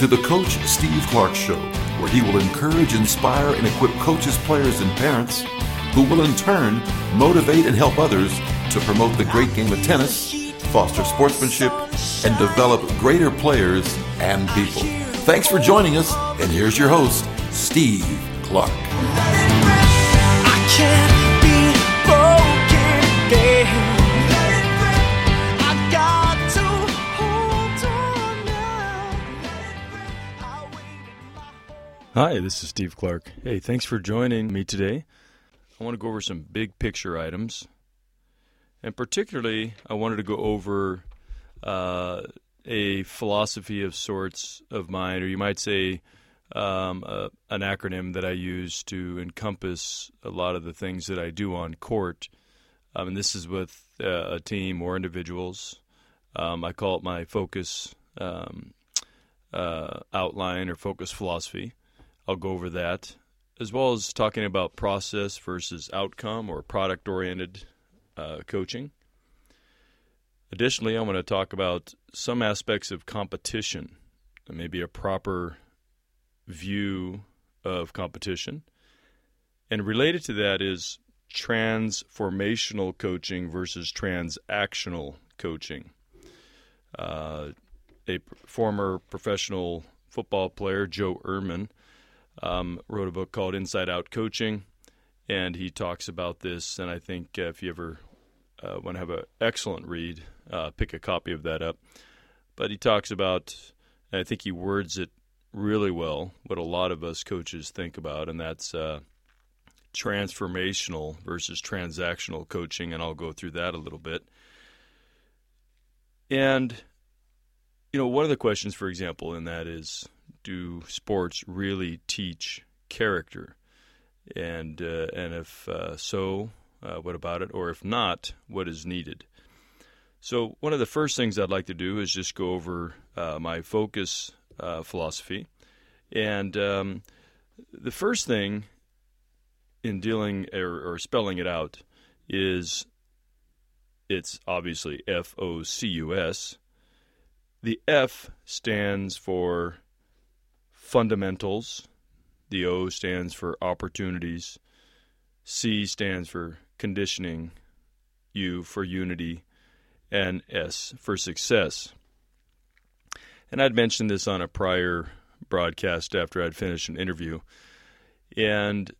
to the Coach Steve Clark Show, where he will encourage, inspire, and equip coaches, players, and parents who will in turn motivate and help others to promote the great game of tennis, foster sportsmanship, and develop greater players and people. Thanks for joining us, and here's your host, Steve Clark. Hi, this is Steve Clark. Hey, thanks for joining me today. I want to go over some big picture items. And particularly, I wanted to go over uh, a philosophy of sorts of mine, or you might say um, uh, an acronym that I use to encompass a lot of the things that I do on court. Um, and this is with uh, a team or individuals. Um, I call it my focus um, uh, outline or focus philosophy. I'll go over that, as well as talking about process versus outcome or product oriented uh, coaching. Additionally, I want to talk about some aspects of competition, maybe a proper view of competition. And related to that is transformational coaching versus transactional coaching. Uh, a former professional football player, Joe Ehrmann, um, wrote a book called Inside Out Coaching, and he talks about this. And I think uh, if you ever uh, want to have an excellent read, uh, pick a copy of that up. But he talks about, and I think he words it really well, what a lot of us coaches think about, and that's uh, transformational versus transactional coaching. And I'll go through that a little bit. And, you know, one of the questions, for example, in that is do sports really teach character? And uh, and if uh, so, uh, what about it? Or if not, what is needed? So one of the first things I'd like to do is just go over uh, my focus uh, philosophy, and um, the first thing in dealing or, or spelling it out is it's obviously F O C U S. The F stands for fundamentals. The O stands for opportunities. C stands for conditioning. U for unity. And S for success. And I'd mentioned this on a prior broadcast after I'd finished an interview. And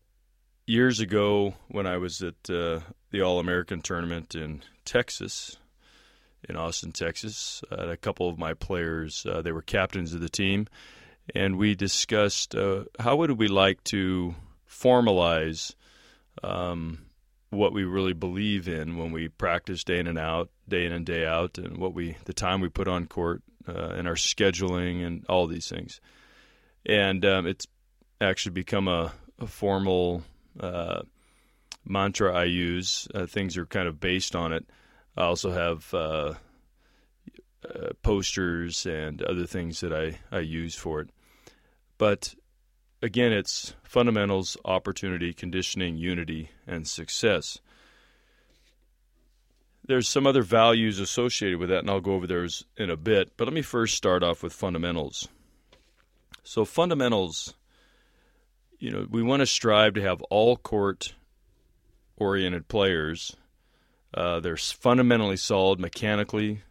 years ago, when I was at uh, the All American tournament in Texas, in Austin, Texas, uh, a couple of my players, uh, they were captains of the team and we discussed uh, how would we like to formalize um, what we really believe in when we practice day in and out, day in and day out, and what we the time we put on court uh, and our scheduling and all these things. And um, it's actually become a, a formal uh, mantra I use. Uh, things are kind of based on it. I also have uh, posters and other things that I, I use for it. But again, it's fundamentals, opportunity, conditioning, unity, and success. There's some other values associated with that, and I'll go over those in a bit. But let me first start off with fundamentals. So, fundamentals, you know, we want to strive to have all court oriented players. Uh, they're fundamentally solid mechanically,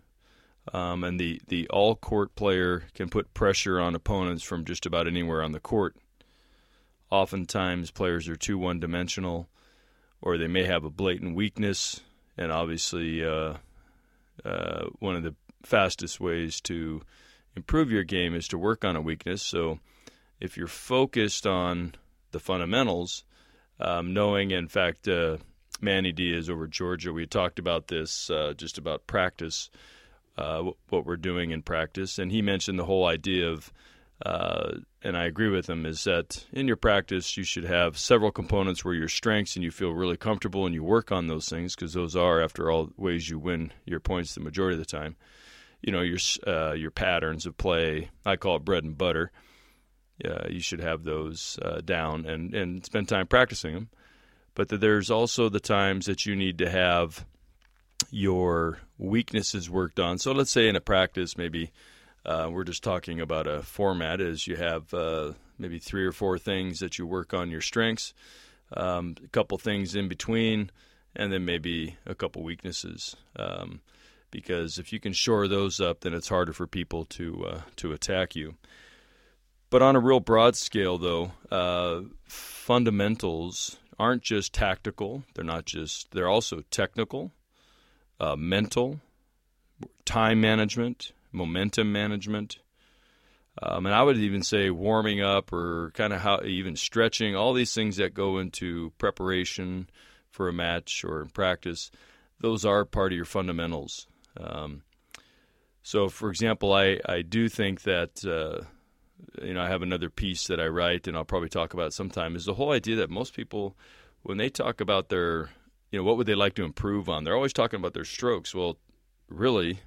um, and the, the all court player can put pressure on opponents from just about anywhere on the court. Oftentimes, players are too one dimensional, or they may have a blatant weakness. And obviously, uh, uh, one of the fastest ways to improve your game is to work on a weakness. So, if you're focused on the fundamentals, um, knowing, in fact, uh, Manny Diaz over Georgia, we talked about this uh, just about practice uh, what we're doing in practice. And he mentioned the whole idea of, uh, and I agree with him, is that in your practice you should have several components where your strengths and you feel really comfortable and you work on those things because those are, after all, ways you win your points the majority of the time. You know your uh, your patterns of play. I call it bread and butter. Uh, you should have those uh, down and and spend time practicing them. But that there's also the times that you need to have your weaknesses worked on. So let's say in a practice, maybe Uh, we're just talking about a format as you have uh, maybe three or four things that you work on your strengths, um, a couple things in between, and then maybe a couple weaknesses. Um, because if you can shore those up, then it's harder for people to uh, to attack you. But on a real broad scale, though, uh, fundamentals aren't just tactical. They're not just. They're also technical, uh, mental, time management, momentum management. Um, and I would even say warming up or kind of how even stretching, all these things that go into preparation for a match or in practice, those are part of your fundamentals. Um, so, for example, I, I do think that, uh, you know, I have another piece that I write and I'll probably talk about sometime is the whole idea that most people, when they talk about their, you know, what would they like to improve on, they're always talking about their strokes. Well, really,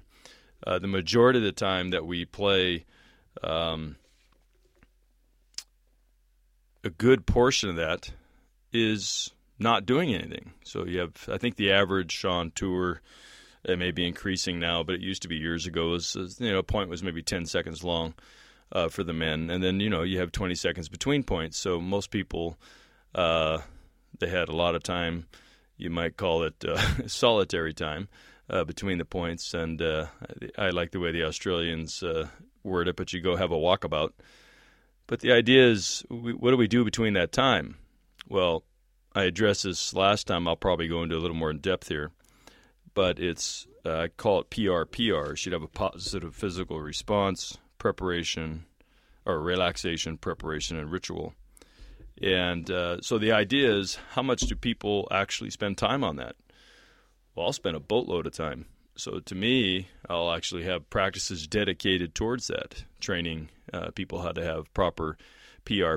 uh, the majority of the time that we play, um, a good portion of that is not doing anything. So you have, I think, the average on tour. It may be increasing now, but it used to be years ago. Was you know, a point was maybe ten seconds long uh, for the men, and then you know you have twenty seconds between points. So most people, uh, they had a lot of time. You might call it uh, solitary time uh, between the points, and uh, I like the way the Australians uh, word it. But you go have a walkabout. But the idea is, what do we do between that time? Well, I addressed this last time. I'll probably go into a little more in depth here, but it's uh, I call it PRPR. Should have a positive physical response, preparation, or relaxation, preparation, and ritual. And uh, so the idea is, how much do people actually spend time on that? Well, I'll spend a boatload of time. So to me, I'll actually have practices dedicated towards that, training uh, people how to have proper PR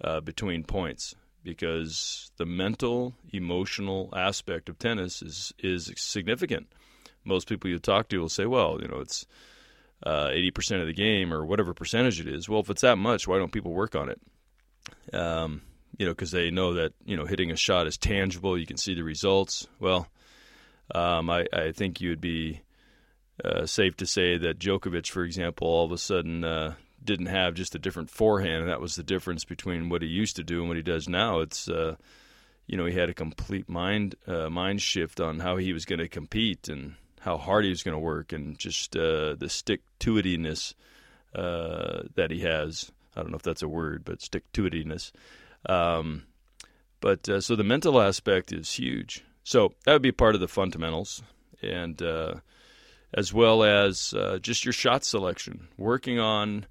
uh, between points because the mental, emotional aspect of tennis is is significant. Most people you talk to will say, "Well, you know, it's uh, eighty percent of the game, or whatever percentage it is." Well, if it's that much, why don't people work on it? Um, you know, because they know that you know hitting a shot is tangible. You can see the results. Well, um, I, I think you'd be uh, safe to say that Djokovic, for example, all of a sudden uh, didn't have just a different forehand, and that was the difference between what he used to do and what he does now. It's uh, you know he had a complete mind uh, mind shift on how he was going to compete and how hard he was going to work, and just uh, the stick to itiness uh, that he has. I don't know if that's a word, but stick to itiness. Um, but uh, so the mental aspect is huge. So that would be part of the fundamentals, and uh, as well as just your shot selection, working on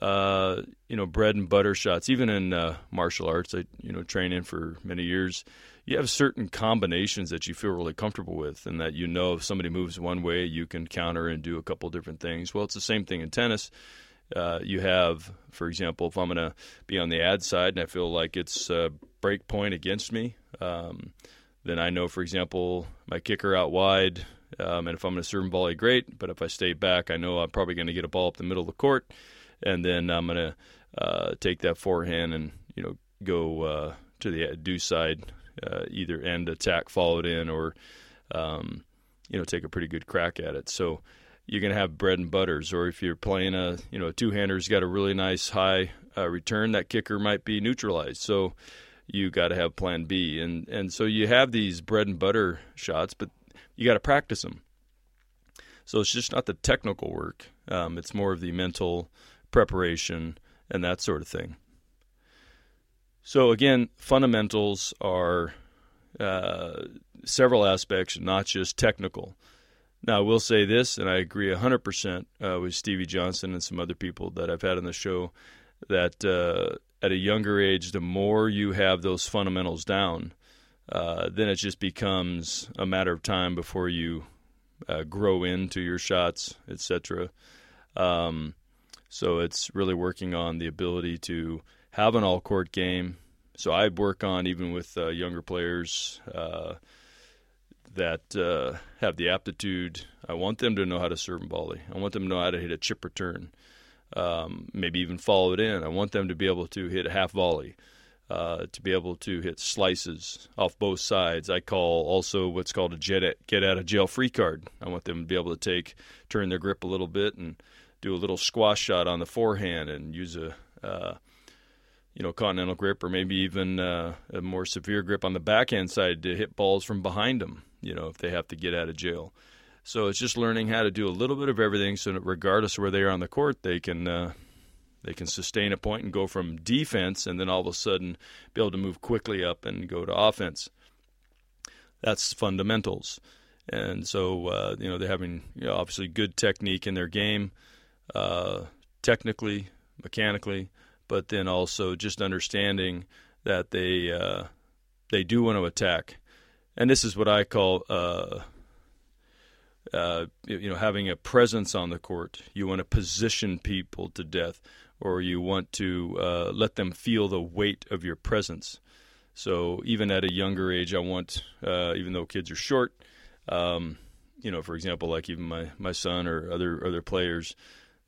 uh, you know, bread and butter shots. Even in uh, martial arts, I you know train in for many years. You have certain combinations that you feel really comfortable with, and that you know if somebody moves one way, you can counter and do a couple different things. Well, it's the same thing in tennis. Uh, you have, for example, if I'm going to be on the ad side and I feel like it's a break point against me, um, then I know, for example, my kicker out wide, um, and if I'm going to serve and volley, great. But if I stay back, I know I'm probably going to get a ball up the middle of the court and then I'm gonna uh, take that forehand and you know go uh, to the deuce side, uh, either end attack followed in or um, you know take a pretty good crack at it. So you're gonna have bread and butters, or if you're playing a you know a two hander's got a really nice high uh, return, that kicker might be neutralized. So you got to have plan B, and and so you have these bread and butter shots, but you got to practice them. So it's just not the technical work; um, it's more of the mental preparation, and that sort of thing. So, again, fundamentals are uh, several aspects, not just technical. Now, I will say this, and I agree 100% uh, with Stevie Johnson and some other people that I've had on the show, that uh, at a younger age, the more you have those fundamentals down, uh, then it just becomes a matter of time before you uh, grow into your shots, etc. Um, so it's really working on the ability to have an all court game. So I work on even with uh, younger players uh, that uh, have the aptitude. I want them to know how to serve and volley. I want them to know how to hit a chip return, um, maybe even follow it in. I want them to be able to hit a half volley. Uh, to be able to hit slices off both sides. I call also what's called a jet get out of jail free card. I want them to be able to take, turn their grip a little bit and do a little squash shot on the forehand and use a uh, you know continental grip or maybe even uh, a more severe grip on the backhand side to hit balls from behind them. You know if they have to get out of jail. So it's just learning how to do a little bit of everything, so regardless where they are on the court, they can uh, they can sustain a point and go from defense, and then all of a sudden be able to move quickly up and go to offense. That's fundamentals, and so uh, you know they're having you know, obviously good technique in their game, uh, technically, mechanically, but then also just understanding that they uh, they do want to attack, and this is what I call uh, uh, you know, having a presence on the court. You want to position people to death, or you want to uh, let them feel the weight of your presence. So even at a younger age, I want, uh, even though kids are short, um, you know, for example, like even my, my son or other other players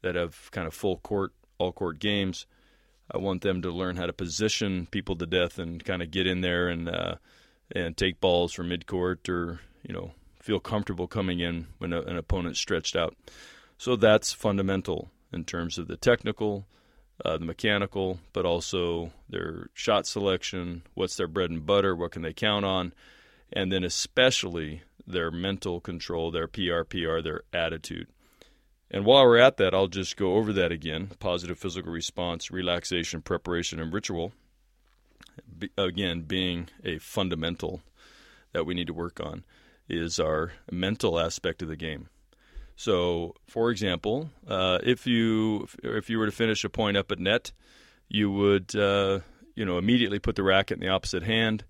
that have kind of full court, all court games, I want them to learn how to position people to death and kind of get in there and uh, and take balls from mid court or you know feel comfortable coming in when a, an opponent's stretched out. So that's fundamental in terms of the technical, uh, the mechanical, but also their shot selection, what's their bread and butter, what can they count on, and then especially their mental control, their PRPR, their attitude. And while we're at that, I'll just go over that again positive physical response, relaxation, preparation, and ritual. Again, being a fundamental that we need to work on is our mental aspect of the game. So, for example, uh, if you if you were to finish a point up at net, you would uh, you know immediately put the racket in the opposite hand,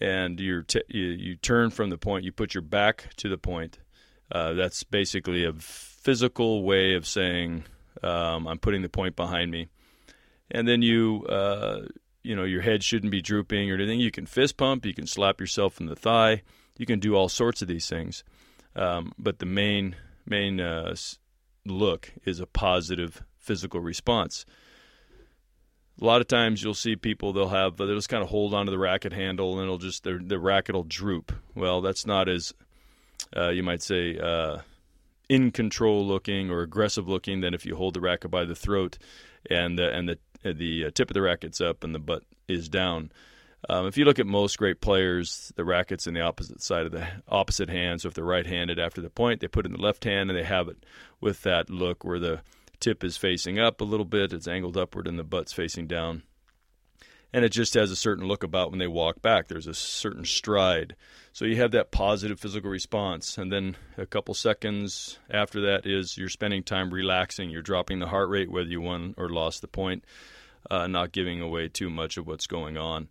and you you turn from the point. You put your back to the point. Uh, that's basically a physical way of saying um, I'm putting the point behind me, and then you uh, you know your head shouldn't be drooping or anything. You can fist pump. You can slap yourself in the thigh you can do all sorts of these things. Um, but the main main uh, look is a positive physical response. A lot of times you'll see people they'll have they'll just kind of hold onto the racket handle and it'll just their the racket will droop. Well, that's not as uh, you might say uh, in control looking or aggressive looking than if you hold the racket by the throat and the, and the the uh, tip of the racket's up and the butt is down. Um, if you look at most great players, the racket's in the opposite side of the opposite hand. So if they're right-handed after the point, they put it in the left hand and they have it with that look where the tip is facing up a little bit, it's angled upward, and the butt's facing down. And it just has a certain look about when they walk back. There's a certain stride. So you have that positive physical response. And then a couple seconds after that is you're spending time relaxing. You're dropping the heart rate, whether you won or lost the point, uh, not giving away too much of what's going on.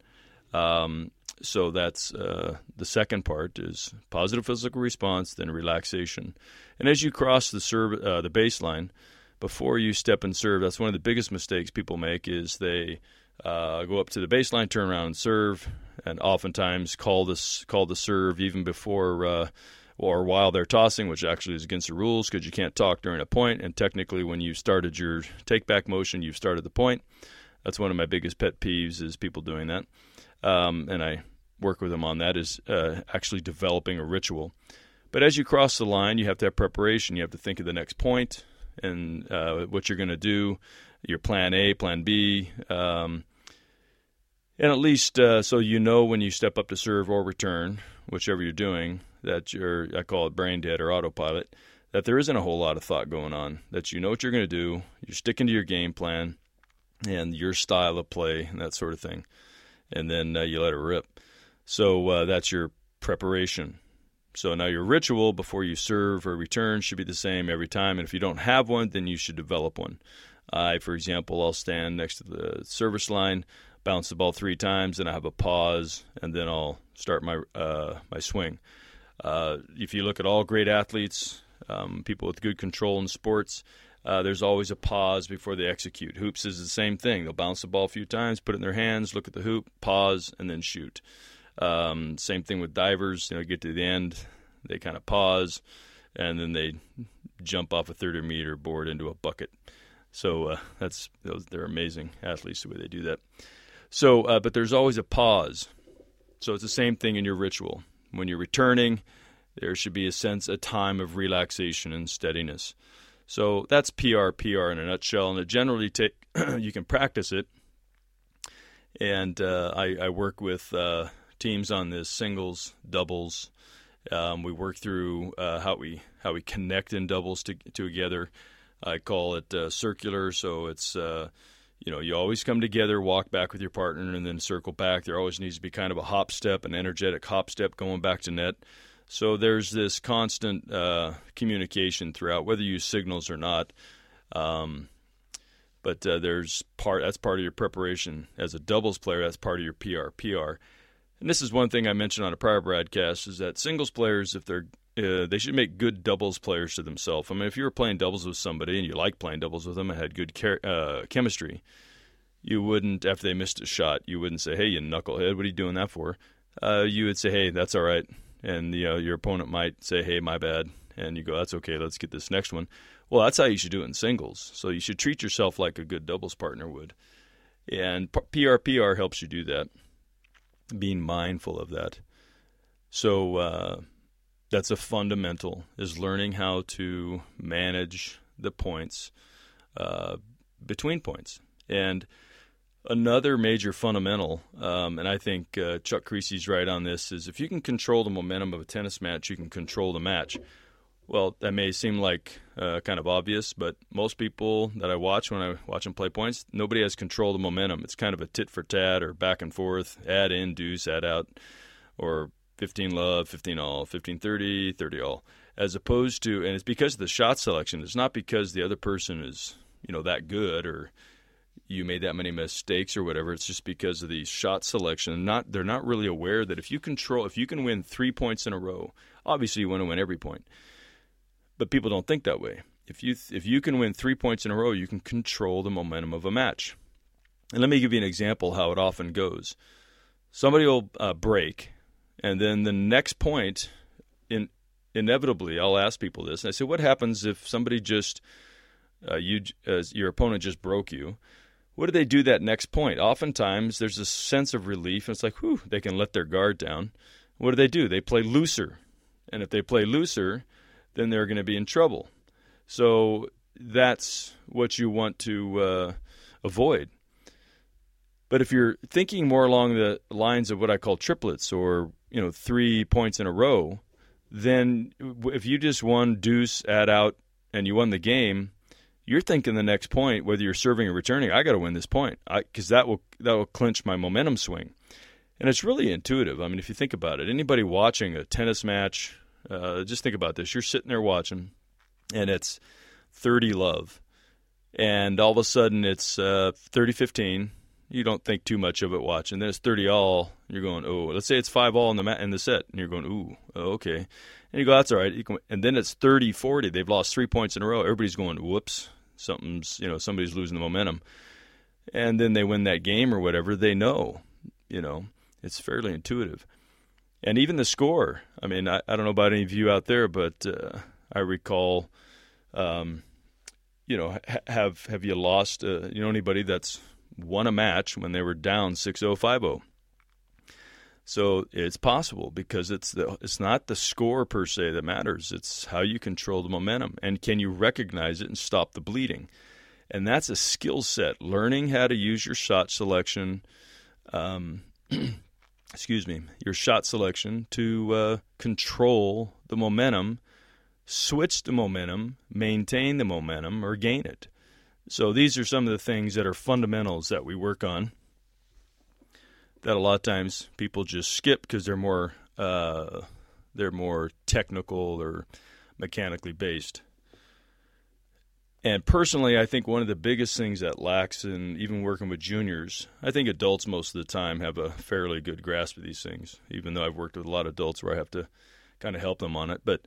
Um, so that's uh, the second part is positive physical response, then relaxation. And as you cross the serve, uh, the baseline, before you step and serve, that's one of the biggest mistakes people make is they uh, go up to the baseline, turn around and serve, and oftentimes call this call the serve even before uh, or while they're tossing, which actually is against the rules because you can't talk during a point. And technically, when you started your take back motion, you've started the point. That's one of my biggest pet peeves is people doing that um, and I work with them on that, is uh, actually developing a ritual. But as you cross the line, you have to have preparation. You have to think of the next point and uh, what you're going to do, your plan A, plan B, um, and at least uh, so you know when you step up to serve or return, whichever you're doing, that you're I call it brain dead or autopilot. That there isn't a whole lot of thought going on. That you know what you're going to do. You're sticking to your game plan and your style of play and that sort of thing and then uh, you let it rip. So uh, that's your preparation. So now your ritual before you serve or return should be the same every time. And if you don't have one, then you should develop one. I, for example, I'll stand next to the service line, bounce the ball three times, and I have a pause, and then I'll start my uh, my swing. Uh, if you look at all great athletes, um, people with good control in sports, uh, there's always a pause before they execute. Hoops is the same thing. They'll bounce the ball a few times, put it in their hands, look at the hoop, pause, and then shoot. Um, same thing with divers. You know, get to the end, they kind of pause, and then they jump off a 30 meter board into a bucket. So uh, that's they're amazing athletes the way they do that. So, uh, but there's always a pause. So it's the same thing in your ritual. When you're returning, there should be a sense, a time of relaxation and steadiness. So that's PR PR in a nutshell, and it generally take you can practice it. And uh, I, I, work with uh, teams on this singles, doubles. Um, we work through uh, how we how we connect in doubles to, together. I call it uh, circular, so it's uh, you know, you always come together, walk back with your partner, and then circle back. There always needs to be kind of a hop step, an energetic hop step going back to net. So there's this constant uh, communication throughout, whether you use signals or not. Um, but uh, there's part that's part of your preparation as a doubles player. That's part of your PR PR. And this is one thing I mentioned on a prior broadcast is that singles players, if they're uh, they should make good doubles players to themselves. I mean, if you were playing doubles with somebody and you like playing doubles with them and had good uh, chemistry, you wouldn't, after they missed a shot, you wouldn't say, "Hey, you knucklehead, what are you doing that for?" Uh, you would say, "Hey, that's all right," and you know your opponent might say, "Hey, my bad," and you go, "That's okay. Let's get this next one." Well, that's how you should do it in singles. So you should treat yourself like a good doubles partner would, and PRPR helps you do that. Being mindful of that. So uh, that's a fundamental is learning how to manage the points uh, between points. And another major fundamental um, and i think uh, Chuck Kriese's right on this is if you can control the momentum of a tennis match you can control the match. Well that may seem like uh, kind of obvious but most people that i watch when i watch them play points nobody has control of the momentum. It's kind of a tit for tat or back and forth add in deuce add out or 15 love, 15 all, 15 30, 30 all, as opposed to, and it's because of the shot selection. It's not because the other person is, you know, that good or you made that many mistakes or whatever. It's just because of the shot selection. Not they're not really aware that if you control, if you can win three points in a row, obviously you want to win every point, but people don't think that way. If you if you can win three points in a row, you can control the momentum of a match. And let me give you an example how it often goes. Somebody will uh, break and then the next point, in, inevitably, I'll ask people this. And I say, what happens if somebody just, uh, you, uh, your opponent just broke you? What do they do that next point? Oftentimes, there's a sense of relief, and it's like, whew, they can let their guard down. What do they do? They play looser. And if they play looser, then they're going to be in trouble. So that's what you want to uh, avoid. But if you're thinking more along the lines of what I call triplets or you know three points in a row, then if you just won deuce, add out, and you won the game, you're thinking the next point, whether you're serving or returning, I got to win this point because that will that will clinch my momentum swing. And it's really intuitive. I mean, if you think about it, anybody watching a tennis match, uh, just think about this: you're sitting there watching, and it's 30 love, and all of a sudden it's uh, 30-15 you don't think too much of it watching. Then it's 30 all. You're going, oh, let's say it's five all in the mat in the set, and you're going, ooh, oh, okay. And you go, that's all right. Can, and then it's 30 40. They've lost three points in a row. Everybody's going, whoops, something's, you know, somebody's losing the momentum. And then they win that game or whatever. They know, you know, it's fairly intuitive. And even the score. I mean, I, I don't know about any of you out there, but uh, I recall, um, you know, have have you lost? Uh, you know anybody that's won a match when they were down 6-0, 5-0. So it's possible because it's the it's not the score per se that matters. It's how you control the momentum and can you recognize it and stop the bleeding. And that's a skill set. Learning how to use your shot selection, um, excuse me, your shot selection to uh, control the momentum, switch the momentum, maintain the momentum, or gain it. So these are some of the things that are fundamentals that we work on that a lot of times people just skip because they're more uh, they're more technical or mechanically based. And personally, I think one of the biggest things that lacks in even working with juniors, I think adults most of the time have a fairly good grasp of these things, even though I've worked with a lot of adults where I have to kind of help them on it. But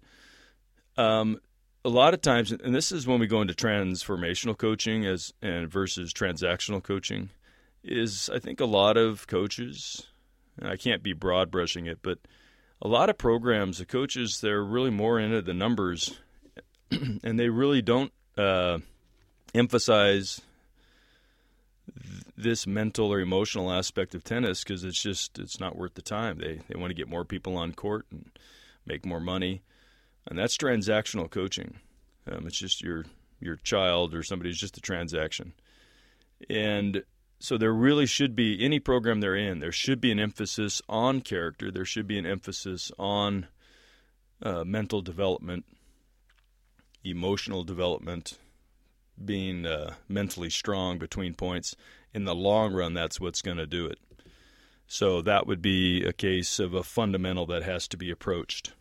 um, a lot of times, and this is when we go into transformational coaching as and versus transactional coaching, is I think a lot of coaches, and I can't be broad brushing it, but a lot of programs, the coaches, they're really more into the numbers, and they really don't uh, emphasize this mental or emotional aspect of tennis because it's just it's not worth the time. They they want to get more people on court and make more money and that's transactional coaching. Um, it's just you're your child or somebody. It's just a transaction. And so there really should be any program they're in. There should be an emphasis on character. There should be an emphasis on uh, mental development, emotional development, being uh, mentally strong between points. In the long run, that's what's going to do it. So that would be a case of a fundamental that has to be approached.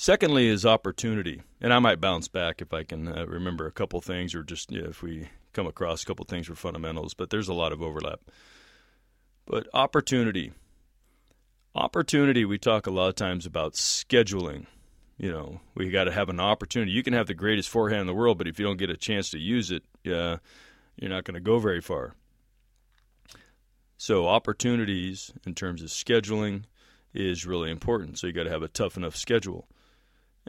Secondly, is opportunity, and I might bounce back if I can uh, remember a couple things, or just you know, if we come across a couple things for fundamentals. But there's a lot of overlap. But opportunity, opportunity. We talk a lot of times about scheduling. You know, we got to have an opportunity. You can have the greatest forehand in the world, but if you don't get a chance to use it, uh, you're not going to go very far. So opportunities in terms of scheduling is really important. So you got to have a tough enough schedule.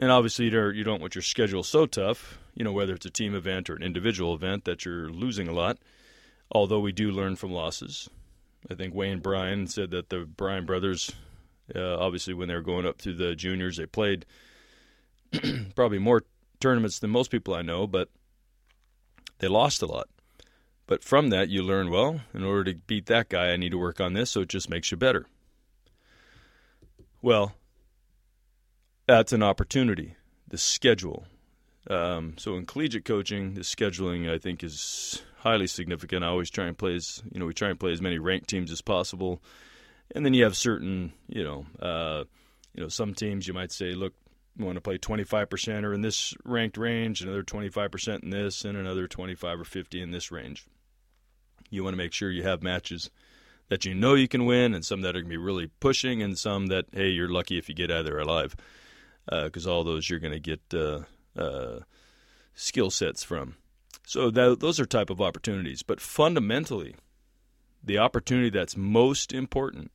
And obviously, you don't want your schedule so tough, you know, whether it's a team event or an individual event, that you're losing a lot. Although we do learn from losses. I think Wayne Bryan said that the Bryan brothers, uh, obviously, when they were going up through the juniors, they played probably more tournaments than most people I know, but they lost a lot. But from that, you learn, well, in order to beat that guy, I need to work on this, so it just makes you better. Well, that's an opportunity. The schedule. Um, so in collegiate coaching, the scheduling I think is highly significant. I always try and play as you know we try and play as many ranked teams as possible, and then you have certain you know uh, you know some teams you might say look we want to play 25% or in this ranked range, another 25% in this, and another 25 or 50 in this range. You want to make sure you have matches that you know you can win, and some that are going to be really pushing, and some that hey you're lucky if you get out of there alive because uh, all those you're going to get uh, uh, skill sets from. So that, those are type of opportunities. But fundamentally, the opportunity that's most important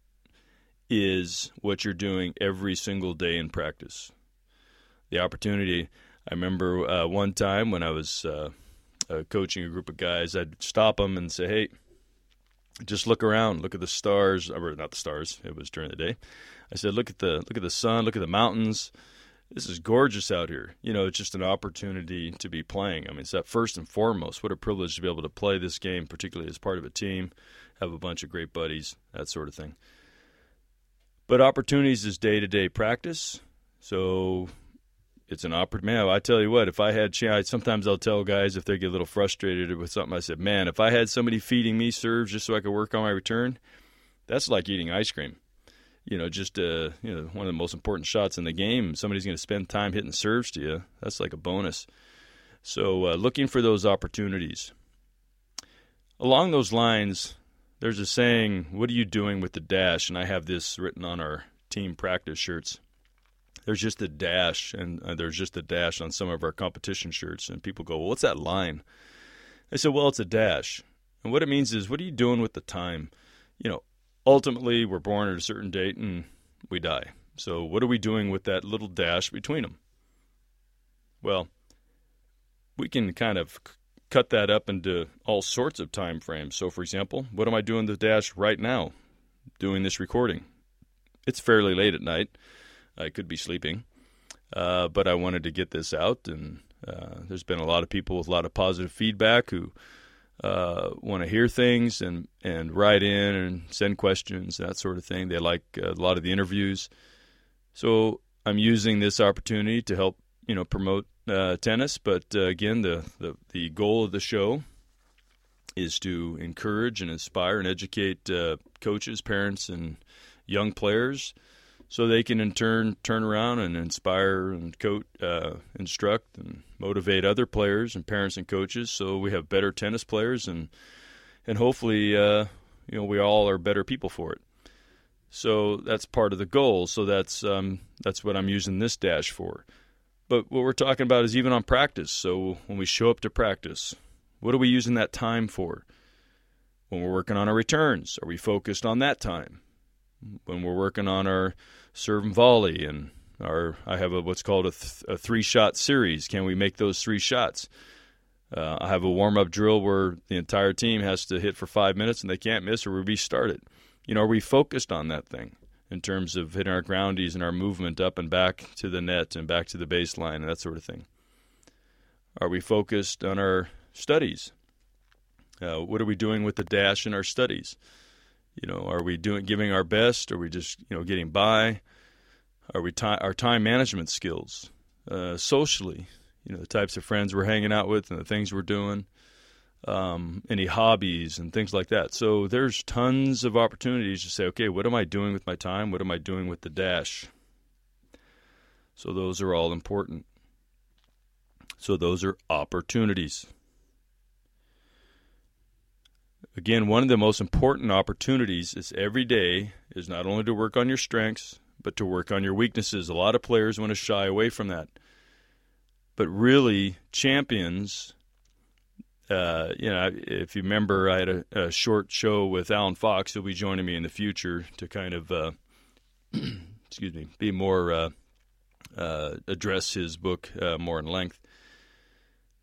is what you're doing every single day in practice. The opportunity. I remember uh, one time when I was uh, uh, coaching a group of guys, I'd stop them and say, "Hey, just look around, look at the stars, or not the stars. It was during the day. I said, look at the look at the sun, look at the mountains, this is gorgeous out here. You know, it's just an opportunity to be playing. I mean, it's that first and foremost. What a privilege to be able to play this game, particularly as part of a team, have a bunch of great buddies, that sort of thing. But opportunities is day to day practice. So it's an opportunity. Man, I tell you what, if I had sometimes I'll tell guys if they get a little frustrated with something, I said, man, if I had somebody feeding me serves just so I could work on my return, that's like eating ice cream you know, just uh, you know, one of the most important shots in the game. Somebody's going to spend time hitting serves to you. That's like a bonus. So, uh, looking for those opportunities. Along those lines, there's a saying, "What are you doing with the dash?" And I have this written on our team practice shirts. There's just a dash, and uh, there's just a dash on some of our competition shirts, and people go, "Well, what's that line?" I said, "Well, it's a dash." And what it means is, what are you doing with the time? You know, ultimately we're born at a certain date and we die. So what are we doing with that little dash between them? Well, we can kind of cut that up into all sorts of time frames. So for example, what am I doing the dash right now? Doing this recording. It's fairly late at night. I could be sleeping. Uh, but I wanted to get this out, and uh, there's been a lot of people with a lot of positive feedback who uh, want to hear things and and write in and send questions that sort of thing. They like uh, a lot of the interviews, so I'm using this opportunity to help you know promote uh, tennis. But uh, again, the, the the goal of the show is to encourage and inspire and educate uh, coaches, parents, and young players so they can in turn turn around and inspire and coach, uh, instruct and motivate other players and parents and coaches. So we have better tennis players and and hopefully uh, you know we all are better people for it. So that's part of the goal. So that's um, that's what I'm using this dash for. But what we're talking about is even on practice. So when we show up to practice, what are we using that time for? When we're working on our returns, are we focused on that time? When we're working on our serve and volley and our I have a what's called a, th- a three shot series. Can we make those three shots? Uh, I have a warm up drill where the entire team has to hit for five minutes and they can't miss or we restart it. You know, are we focused on that thing in terms of hitting our groundies and our movement up and back to the net and back to the baseline and that sort of thing? Are we focused on our studies? Uh, what are we doing with the dash in our studies? You know, are we doing giving our best? Are we just you know getting by? Are we ti- our time management skills uh, socially? You know, the types of friends we're hanging out with and the things we're doing. Um, any hobbies and things like that. So there's tons of opportunities to say, okay, what am I doing with my time? What am I doing with the dash? So those are all important. So those are opportunities. Again, one of the most important opportunities is every day is not only to work on your strengths, but to work on your weaknesses. A lot of players want to shy away from that. But really, champions, uh, you know, if you remember, I had a, a, short show with Allen Fox, who'll be joining me in the future to kind of, uh, excuse me, be more, uh, uh address his book uh, more in length.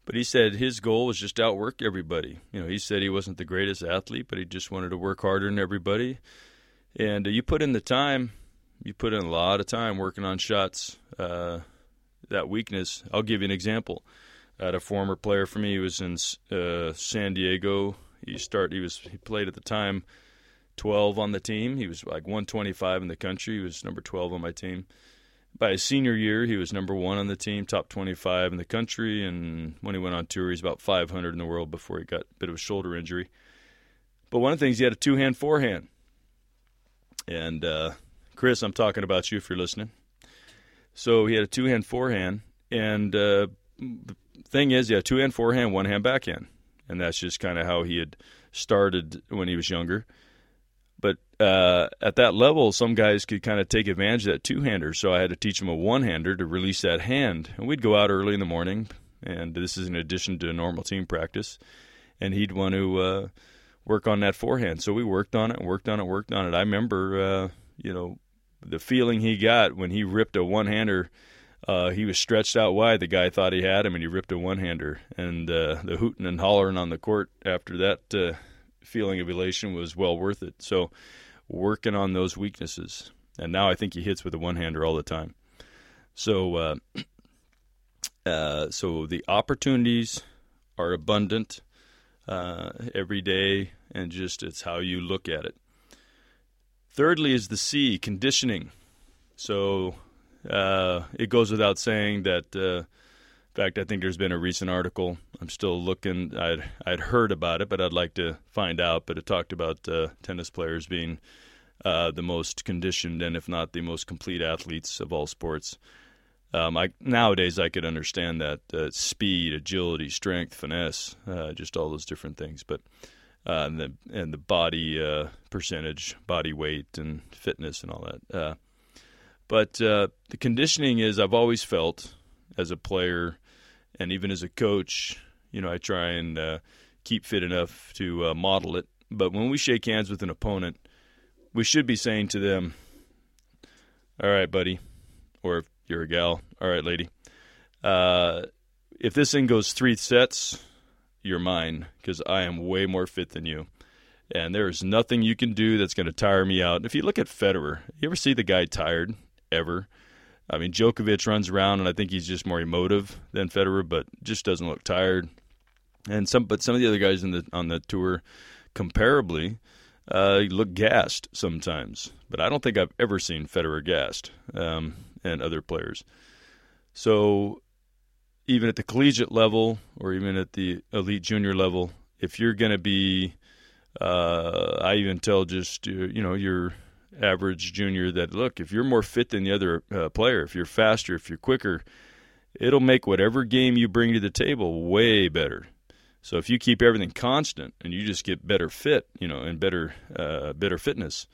But he said his goal was just outwork everybody. You know, he said he wasn't the greatest athlete, but he just wanted to work harder than everybody. And uh, you put in the time, you put in a lot of time working on shots. Uh, that weakness, I'll give you an example. I had a former player for me. He was in uh, San Diego. He start. He was. He played at the time, 12 on the team. He was like 125 in the country. He was number 12 on my team by his senior year, he was number one on the team, top 25 in the country. And when he went on tour, he's about 500 in the world before he got a bit of a shoulder injury. But one of the things, he had a two hand forehand. And uh, Chris, I'm talking about you if you're listening. So he had a two hand forehand. And uh, the thing is, yeah, two hand forehand, one hand backhand. And that's just kind of how he had started when he was younger. Uh, at that level, some guys could kind of take advantage of that two hander. So I had to teach them a one hander to release that hand. And we'd go out early in the morning, and this is in addition to normal team practice. And he'd want to uh, work on that forehand. So we worked on it, worked on it, worked on it. I remember, uh, you know, the feeling he got when he ripped a one hander. Uh, he was stretched out wide. The guy thought he had him, and he ripped a one hander. And uh, the hooting and hollering on the court after that uh, feeling of elation was well worth it. So, working on those weaknesses, and now I think he hits with a one hander all the time. So, uh, uh, so the opportunities are abundant uh, every day, and just it's how you look at it. Thirdly, is the C conditioning. So uh, it goes without saying that uh, in fact, I think there's been a recent article. I'm still looking. I'd I'd heard about it, but I'd like to find out. But it talked about uh, tennis players being uh, the most conditioned and, if not, the most complete athletes of all sports. Um, I, nowadays, I could understand that uh, speed, agility, strength, finesse, uh, just all those different things. But uh, and the and the body uh, percentage, body weight, and fitness, and all that. but the conditioning is, I've always felt as a player and even as a coach, you know, I try and uh, keep fit enough to uh, model it. But when we shake hands with an opponent, we should be saying to them, "All right, buddy," or if you're a gal, "All right, lady." Uh, if this thing goes three sets, you're mine because I am way more fit than you. And there is nothing you can do that's going to tire me out. If you look at Federer, you ever see the guy tired ever? I mean, Djokovic runs around, and I think he's just more emotive than Federer, but just doesn't look tired. And some, but some of the other guys in the on the tour, comparably, uh, look gassed sometimes. But I don't think I've ever seen Federer gassed, um, and other players. So, even at the collegiate level, or even at the elite junior level, if you're going to be, uh, I even tell just you know your average junior that look if you're more fit than the other uh, player, if you're faster, if you're quicker, it'll make whatever game you bring to the table way better. So if you keep everything constant and you just get better fit, you know, and better uh, better fitness,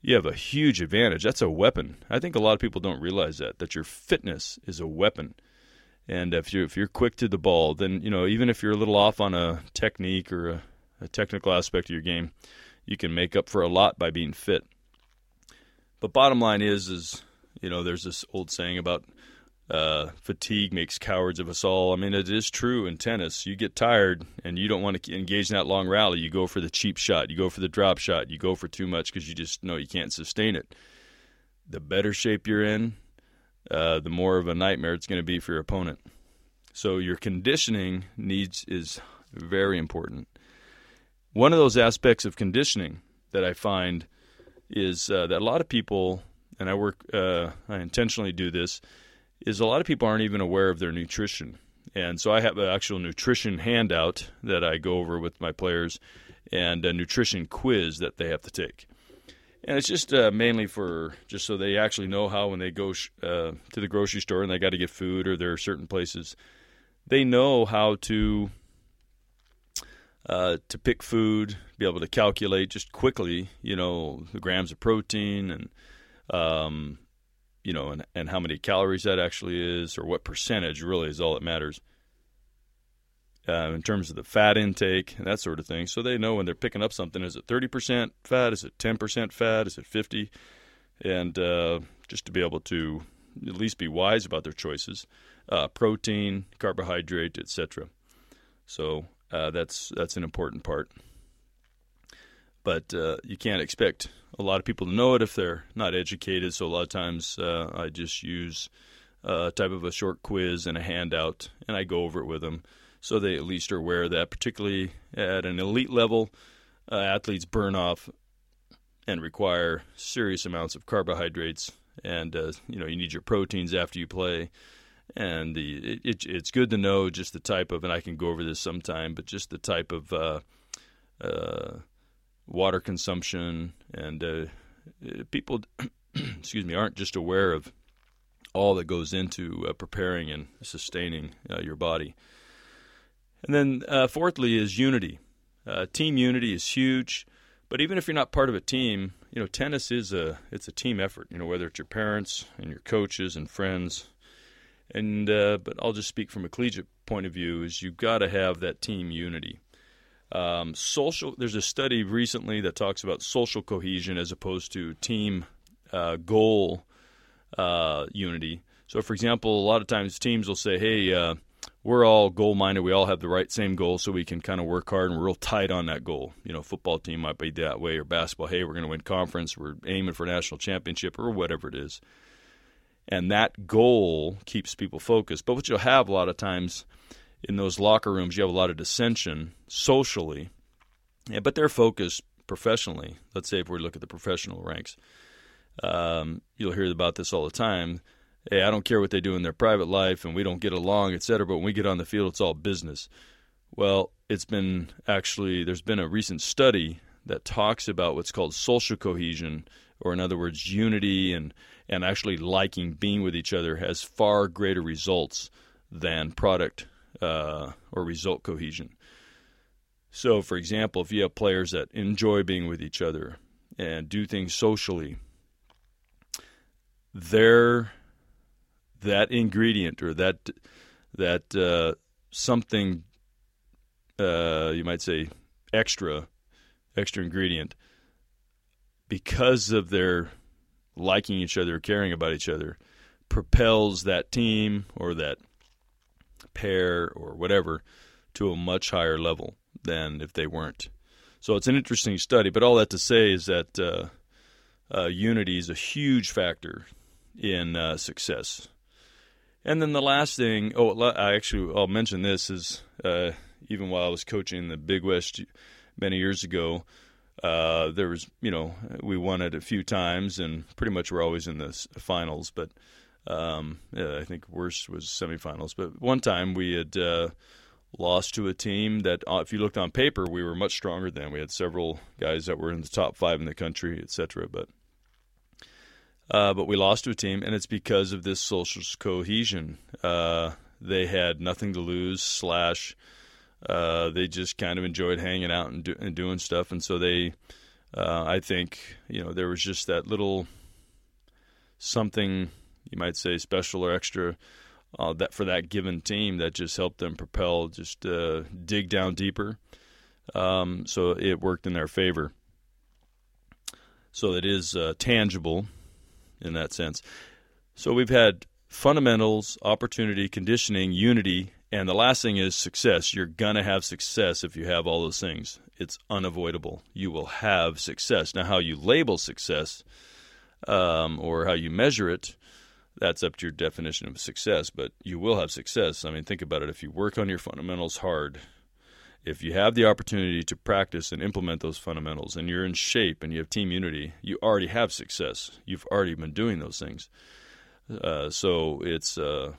you have a huge advantage. That's a weapon. I think a lot of people don't realize that that your fitness is a weapon. And if you're if you're quick to the ball, then you know even if you're a little off on a technique or a, a technical aspect of your game, you can make up for a lot by being fit. But bottom line is, is you know, there's this old saying about uh, fatigue makes cowards of us all. I mean, it is true in tennis. You get tired and you don't want to engage in that long rally. You go for the cheap shot. You go for the drop shot. You go for too much because you just know you can't sustain it. The better shape you're in, uh, the more of a nightmare it's going to be for your opponent. So your conditioning needs is very important. One of those aspects of conditioning that I find is uh, that a lot of people, and I work, uh, I intentionally do this, is a lot of people aren't even aware of their nutrition. And so I have an actual nutrition handout that I go over with my players and a nutrition quiz that they have to take. And it's just uh, mainly for just so they actually know how when they go sh- uh, to the grocery store and they got to get food or there are certain places, they know how to uh, to pick food, be able to calculate just quickly, you know, the grams of protein and um, you know, and, and how many calories that actually is, or what percentage really is all that matters uh, in terms of the fat intake and that sort of thing. So they know when they're picking up something is it 30% fat, is it 10% fat, is it 50 and uh, just to be able to at least be wise about their choices. Uh, protein, carbohydrate, etc. So uh, that's that's an important part. But uh, you can't expect a lot of people to know it if they're not educated. So a lot of times uh, I just use a type of a short quiz and a handout, and I go over it with them so they at least are aware of that. Particularly at an elite level, uh, athletes burn off and require serious amounts of carbohydrates, and uh, you know you need your proteins after you play. And the it, it, it's good to know just the type of, and I can go over this sometime, but just the type of uh, uh water consumption and uh, people, excuse me, aren't just aware of all that goes into uh, preparing and sustaining your body. And then uh, fourthly is unity. Uh, team unity is huge, but even if you're not part of a team, you know tennis is a it's a team effort. You know whether it's your parents and your coaches and friends, and uh, but I'll just speak from a collegiate point of view. Is you've got to have that team unity. Um, social. There's a study recently that talks about social cohesion as opposed to team uh, goal uh, unity. So, for example, a lot of times teams will say, "Hey." Uh, we're all goal minded. We all have the right same goal, so we can kind of work hard and we're real tight on that goal. You know, football team might be that way, or basketball. Hey, we're going to win conference. We're aiming for national championship, or whatever it is. And that goal keeps people focused. But what you'll have a lot of times in those locker rooms, you have a lot of dissension socially, yeah, but they're focused professionally. Let's say if we look at the professional ranks, um, you'll hear about this all the time hey, I don't care what they do in their private life and we don't get along, et cetera, but when we get on the field, it's all business. Well, it's been actually, there's been a recent study that talks about what's called social cohesion, or in other words, unity and, and actually liking being with each other has far greater results than product uh, or result cohesion. So, for example, if you have players that enjoy being with each other and do things socially, their that ingredient or that that uh, something uh, you might say extra extra ingredient because of their liking each other, caring about each other, propels that team or that pair or whatever to a much higher level than if they weren't. So it's an interesting study. But all that to say is that uh, uh, unity is a huge factor in uh, success. And then the last thing, oh, I actually I'll mention this is uh, even while I was coaching the Big West many years ago, uh, there was you know we won it a few times and pretty much we're always in the finals, but um, yeah, I think worst was semifinals. But one time we had uh, lost to a team that, uh, if you looked on paper, we were much stronger than. We had several guys that were in the top five in the country, etc. But uh, but we lost to a team, and it's because of this social cohesion. Uh, they had nothing to lose. Slash, uh, they just kind of enjoyed hanging out and, do, and doing stuff, and so they, uh, I think, you know, there was just that little something you might say special or extra uh, that for that given team that just helped them propel, just uh, dig down deeper. Um, so it worked in their favor. So it is tangible in that sense. So we've had fundamentals, opportunity, conditioning, unity, and the last thing is success. You're going to have success if you have all those things. It's unavoidable. You will have success. Now, how you label success um, or how you measure it, that's up to your definition of success, but you will have success. I mean, think about it. If you work on your fundamentals hard, if you have the opportunity to practice and implement those fundamentals and you're in shape and you have team unity, you already have success. You've already been doing those things. Uh, so it's uh,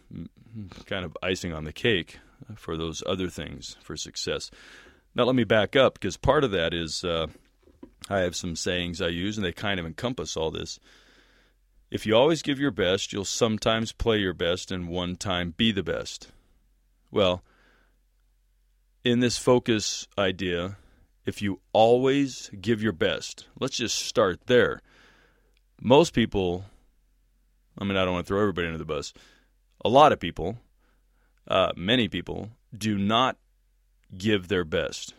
kind of icing on the cake for those other things for success. Now, let me back up because part of that is uh, I have some sayings I use and they kind of encompass all this. If you always give your best, you'll sometimes play your best and one time be the best. Well, in this focus idea, if you always give your best, let's just start there. Most people, I mean, I don't want to throw everybody under the bus. A lot of people, uh, many people, do not give their best.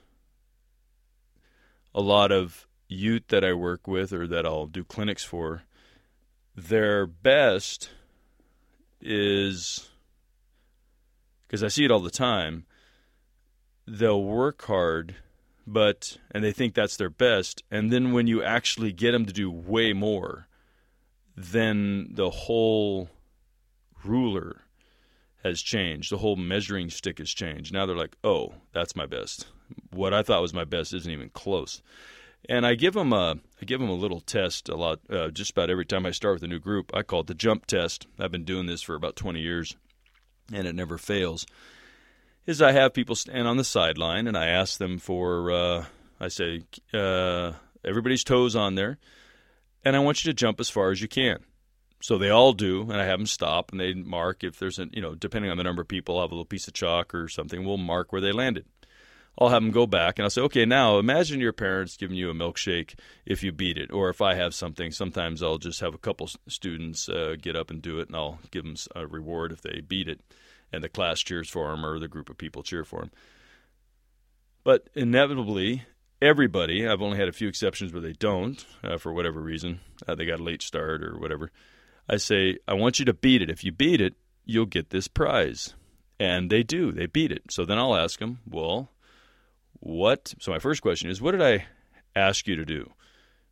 A lot of youth that I work with or that I'll do clinics for, their best is because I see it all the time they'll work hard but and they think that's their best and then when you actually get them to do way more then the whole ruler has changed. The whole measuring stick has changed. Now they're like oh that's my best. What i thought was my best isn't even close. And i give them a i give them a little test a lot uh, just about every time i start with a new group. I call it the jump test. I've been doing this for about 20 years and it never fails. Is I have people stand on the sideline and I ask them for, uh, I say, uh, everybody's toes on there, and I want you to jump as far as you can. So they all do, and I have them stop and they mark if there's a, you know, depending on the number of people, I'll have a little piece of chalk or something. We'll mark where they landed. I'll have them go back and I'll say, okay, now imagine your parents giving you a milkshake if you beat it, or if I have something. Sometimes I'll just have a couple students uh, get up and do it, and I'll give them a reward if they beat it and the class cheers for them or the group of people cheer for them. But inevitably, everybody, I've only had a few exceptions where they don't, uh, for whatever reason, uh, they got a late start or whatever. I say, I want you to beat it. If you beat it, you'll get this prize. And they do, they beat it. So then I'll ask them, well, what? So my first question is, what did I ask you to do?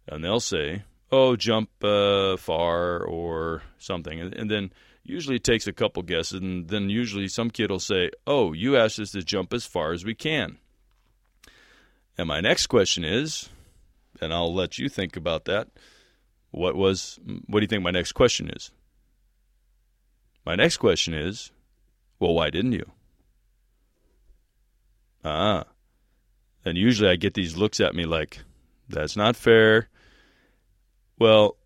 And they'll say, oh, jump uh, far or something. And, and then usually it takes a couple guesses, and then usually some kid will say, "Oh, you asked us to jump as far as we can." And my next question is, and I'll let you think about that. What was? What do you think my next question is? My next question is, well, why didn't you? Ah, and usually I get these looks at me like, "That's not fair." Well,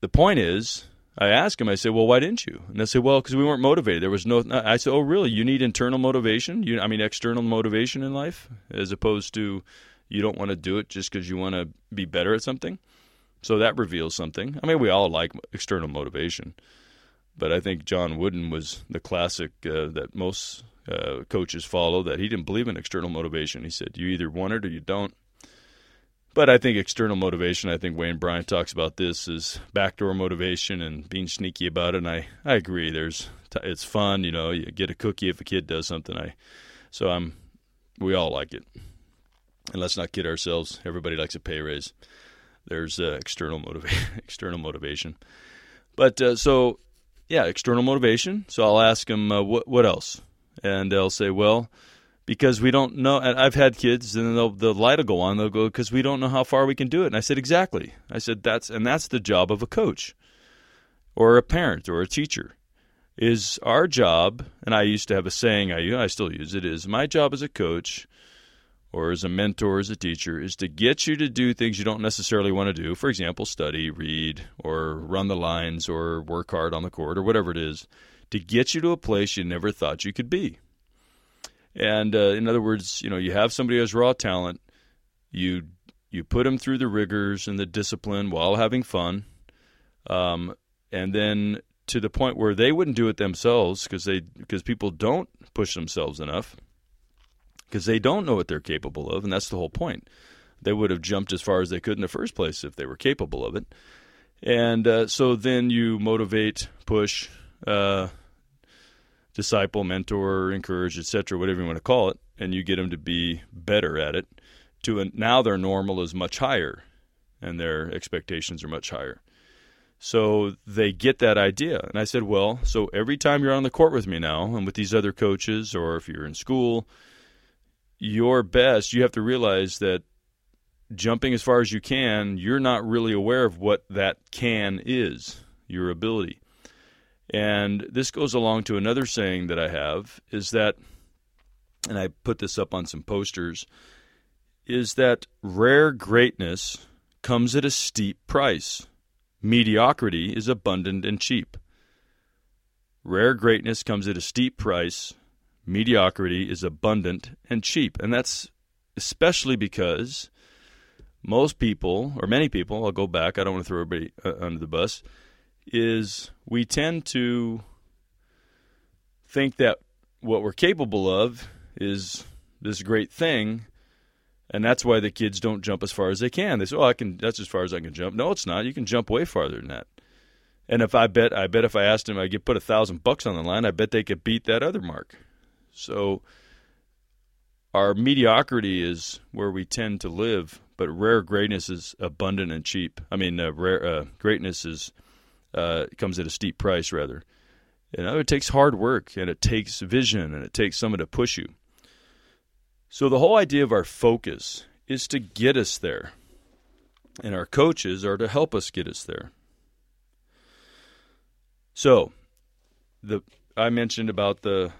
the point is I ask him, I say, well, why didn't you? And they say, well, because we weren't motivated. There was no. I said, oh, really? You need internal motivation? You, I mean, external motivation in life, as opposed to you don't want to do it just because you want to be better at something. So that reveals something. I mean, we all like external motivation, but I think John Wooden was the classic uh, that most uh, coaches follow. That he didn't believe in external motivation. He said, you either want it or you don't. But I think external motivation, I think Wayne Bryan talks about this, is backdoor motivation and being sneaky about it. And I, I agree. There's it's fun, you know. You get a cookie if a kid does something. I so I'm we all like it. And let's not kid ourselves. Everybody likes a pay raise. There's uh, external motivation. external motivation. But uh, so yeah, external motivation. So I'll ask them uh, what what else, and they'll say, well because we don't know. And I've had kids, and the light will go on. They'll go because we don't know how far we can do it. And I said exactly. I said that's and that's the job of a coach, or a parent, or a teacher. Is our job, and I used to have a saying I I still use it is my job as a coach, or as a mentor, as a teacher, is to get you to do things you don't necessarily want to do. For example, study, read, or run the lines, or work hard on the court, or whatever it is, to get you to a place you never thought you could be. And uh, in other words, you know, you have somebody who has raw talent, you you put them through the rigors and the discipline while having fun, um, and then to the point where they wouldn't do it themselves because they because people don't push themselves enough because they don't know what they're capable of, and that's the whole point. They would have jumped as far as they could in the first place if they were capable of it. And uh, so then you motivate, push, uh, disciple, mentor, encourage, etc., whatever you want to call it, and you get them to be better at it. To a, now their normal is much higher, and their expectations are much higher. So they get that idea. And I said, well, so every time you're on the court with me now and with these other coaches, or if you're in school, your best, you have to realize that jumping as far as you can, you're not really aware of what that can is, your ability. And this goes along to another saying that I have is that, and I put this up on some posters, is that rare greatness comes at a steep price. Mediocrity is abundant and cheap. Rare greatness comes at a steep price. Mediocrity is abundant and cheap. And that's especially because most people, or many people, I'll go back, I don't want to throw everybody uh, under the bus, is we tend to think that what we're capable of is this great thing, and that's why the kids don't jump as far as they can. They say, "Oh, I can. That's as far as I can jump." No, it's not. You can jump way farther than that. And if I bet, I bet if I asked them, I could put a thousand bucks on the line. I bet they could beat that other mark. So our mediocrity is where we tend to live, but rare greatness is abundant and cheap. I mean, uh, rare uh, greatness is uh, comes at a steep price, rather. You know, it takes hard work and it takes vision and it takes someone to push you. So the whole idea of our focus is to get us there, and our coaches are to help us get us there. So, the I mentioned about the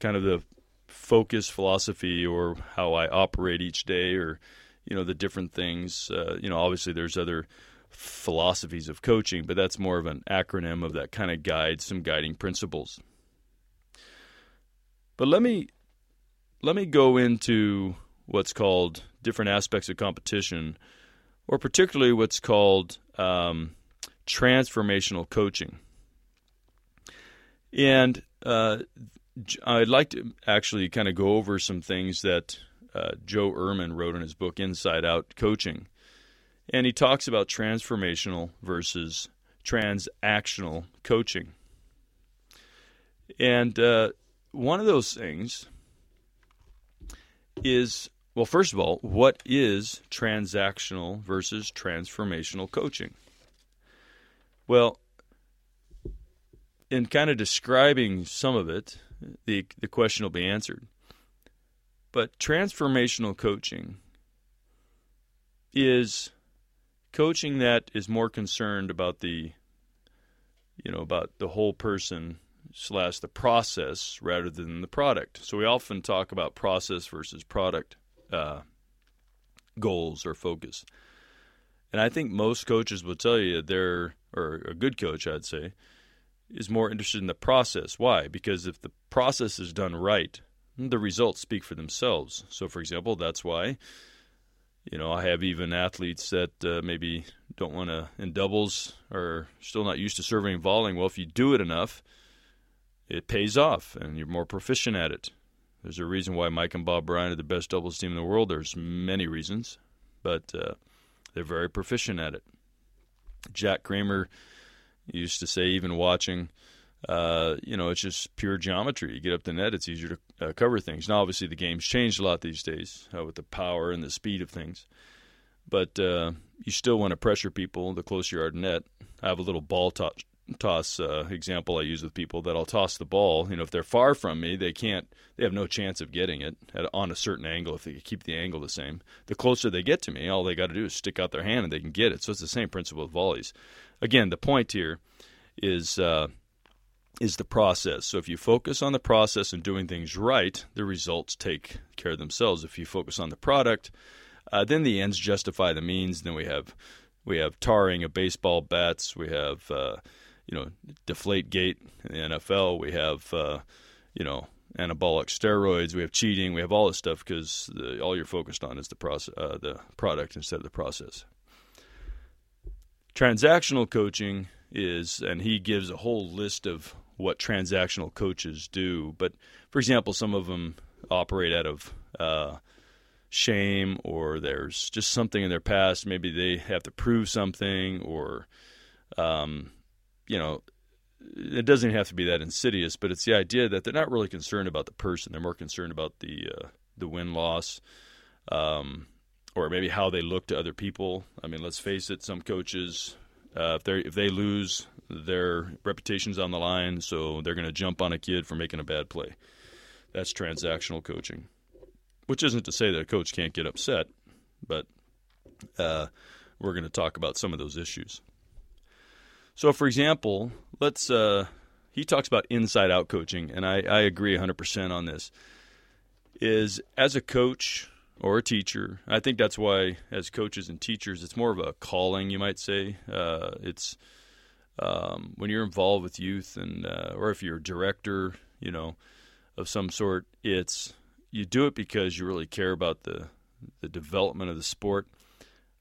kind of the focus philosophy or how I operate each day, or you know the different things. Uh, you know, obviously there's other philosophies of coaching, but that's more of an acronym of that kind of guide, some guiding principles. But let me let me go into what's called different aspects of competition, or particularly what's called um, transformational coaching. And uh, I'd like to actually kind of go over some things that uh, Joe Ehrmann wrote in his book Inside Out Coaching. And he talks about transformational versus transactional coaching. And uh, one of those things is well, first of all, what is transactional versus transformational coaching? Well, in kind of describing some of it, the the question will be answered. But transformational coaching is coaching that is more concerned about the you know about the whole person slash the process rather than the product. So we often talk about process versus product uh, goals or focus. And I think most coaches will tell you they're, or a good coach, I'd say, is more interested in the process. Why? Because if the process is done right, the results speak for themselves. So, for example, that's why, you know, I have even athletes that uh, maybe don't want to in doubles or still not used to serving and volleying. Well, if you do it enough, it pays off and you're more proficient at it. There's a reason why Mike and Bob Bryan are the best doubles team in the world. There's many reasons, but uh, they're very proficient at it. Jack Kramer used to say, even watching, uh, you know, it's just pure geometry. You get up the net, it's easier to uh, cover things. Now, obviously, the game's changed a lot these days uh, with the power and the speed of things, but uh, you still want to pressure people the closer you are to net. I have a little ball touch toss uh, example I use with people that I'll toss the ball. You know, if they're far from me, they can't. They have no chance of getting it at, on a certain angle if they keep the angle the same. The closer they get to me, all they got to do is stick out their hand and they can get it. So it's the same principle with volleys. Again, the point here is. Is the process. So if you focus on the process and doing things right, the results take care of themselves. If you focus on the product, uh, then the ends justify the means. Then we have we have tarring of baseball bats. We have uh, you know, deflate gate in the NFL. We have, uh, you know, anabolic steroids. We have cheating. We have all this stuff because all you're focused on is the process, uh, the product instead of the process. Transactional coaching is, and he gives a whole list of what transactional coaches do. But for example, some of them operate out of uh, shame, or there's just something in their past. Maybe they have to prove something, or um, you know, it doesn't have to be that insidious, but it's the idea that they're not really concerned about the person; they're more concerned about the uh, the win loss, um, or maybe how they look to other people. I mean, let's face it: some coaches Uh, if they if they lose, their reputation's on the line, so they're going to jump on a kid for making a bad play. That's transactional coaching, which isn't to say that a coach can't get upset, but uh, we're going to talk about some of those issues. So, for example, let's. Uh, he talks about inside out coaching, and I, I agree 100% on this. Is as a coach or a teacher, I think that's why, as coaches and teachers, it's more of a calling, you might say. Uh, it's um, when you're involved with youth, and uh, or if you're a director, you know, of some sort, it's you do it because you really care about the the development of the sport.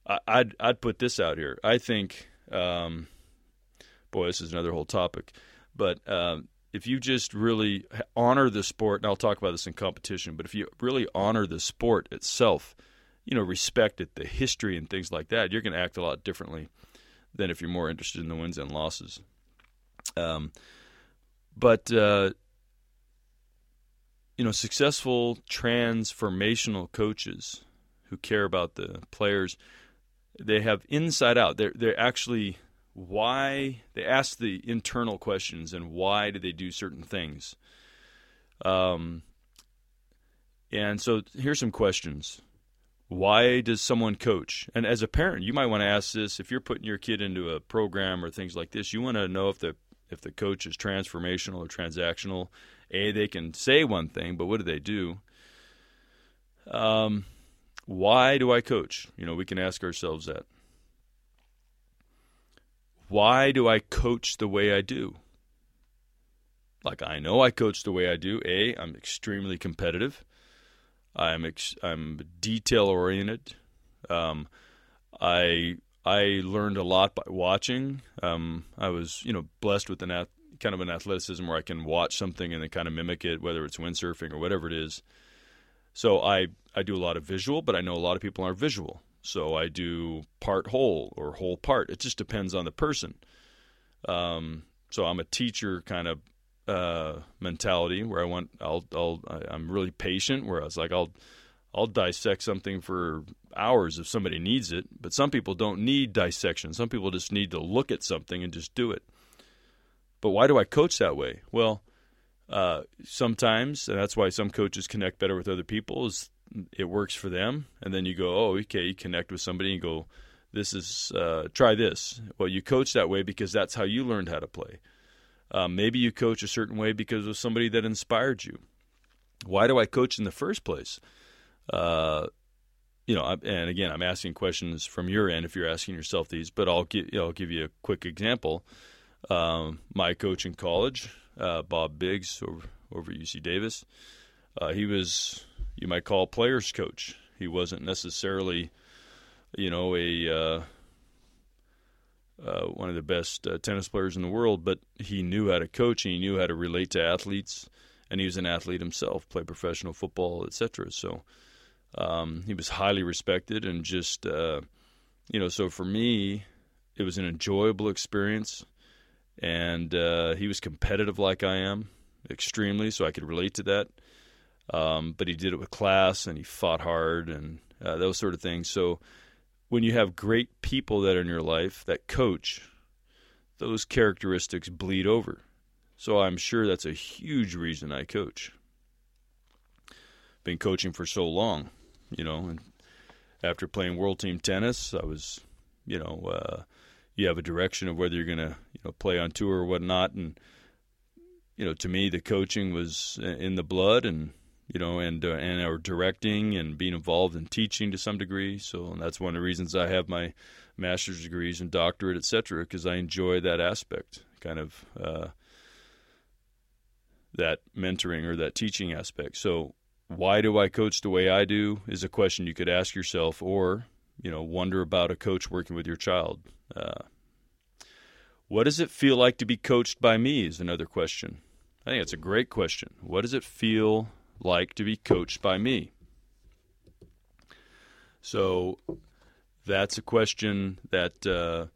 I, I'd I'd put this out here. I think. Um, boy, this is another whole topic. But um, if you just really honor the sport, and I'll talk about this in competition, but if you really honor the sport itself, you know, respect it, the history and things like that, you're going to act a lot differently than if you're more interested in the wins and losses. Um, but uh, you know, successful transformational coaches who care about the players, they have inside out. They're they're actually why they ask the internal questions and why do they do certain things. Um, and so here's some questions. Why does someone coach? And as a parent, you might want to ask this if you're putting your kid into a program or things like this. You want to know if the if the coach is transformational or transactional. A, they can say one thing, but what do they do? Um, why do I coach? You know, we can ask ourselves that why do I coach the way I do? Like I know I coach the way I do. A, I'm extremely competitive. I'm ex- I'm detail oriented. Um, I I learned a lot by watching. Um, I was you know blessed with an ath- kind of an athleticism where I can watch something and then kind of mimic it, whether it's windsurfing or whatever it is. So I I do a lot of visual, but I know a lot of people aren't visual. So I do part whole or whole part. It just depends on the person. Um, so I'm a teacher kind of uh, mentality where I want I'll I'll I'm really patient. Where I was like I'll I'll dissect something for hours if somebody needs it. But some people don't need dissection. Some people just need to look at something and just do it. But why do I coach that way? Well, uh, sometimes, and that's why some coaches connect better with other people. Is it works for them, and then you go, oh, okay, you connect with somebody and go, this is uh, try this. Well, you coach that way because that's how you learned how to play. Um, maybe you coach a certain way because of somebody that inspired you. Why do I coach in the first place? Uh, you know, and again, I'm asking questions from your end if you're asking yourself these, but I'll give you I'll give you a quick example. Um, my coach in college, uh, Bob Biggs over over at UC Davis, uh, he was you might call players coach. He wasn't necessarily, you know, a uh, one of the best uh, tennis players in the world, but he knew how to coach and he knew how to relate to athletes, and he was an athlete himself, played professional football, etc. So um, he was highly respected, and just uh, you know, so for me, it was an enjoyable experience, and uh, he was competitive like I am, extremely, so I could relate to that. Um, but he did it with class and he fought hard and uh, those sort of things. So when you have great people that are in your life that coach, those characteristics bleed over. So I'm sure that's a huge reason I coach. Been coaching for so long, you know, and after playing world team tennis, I was, you know, uh, you have a direction of whether you're going to, you know, play on tour or whatnot, and you know, to me, the coaching was in the blood, and you know, and uh, and or directing and being involved in teaching to some degree. So and that's one of the reasons I have my master's degrees and doctorate, etc., because I enjoy that aspect, kind of uh, that mentoring or that teaching aspect. So why do I coach the way I do is a question you could ask yourself, or you know, wonder about a coach working with your child. Uh, what does it feel like to be coached by me? Is another question. I think it's a great question. What does it feel like to be coached by me? So that's a question that uh,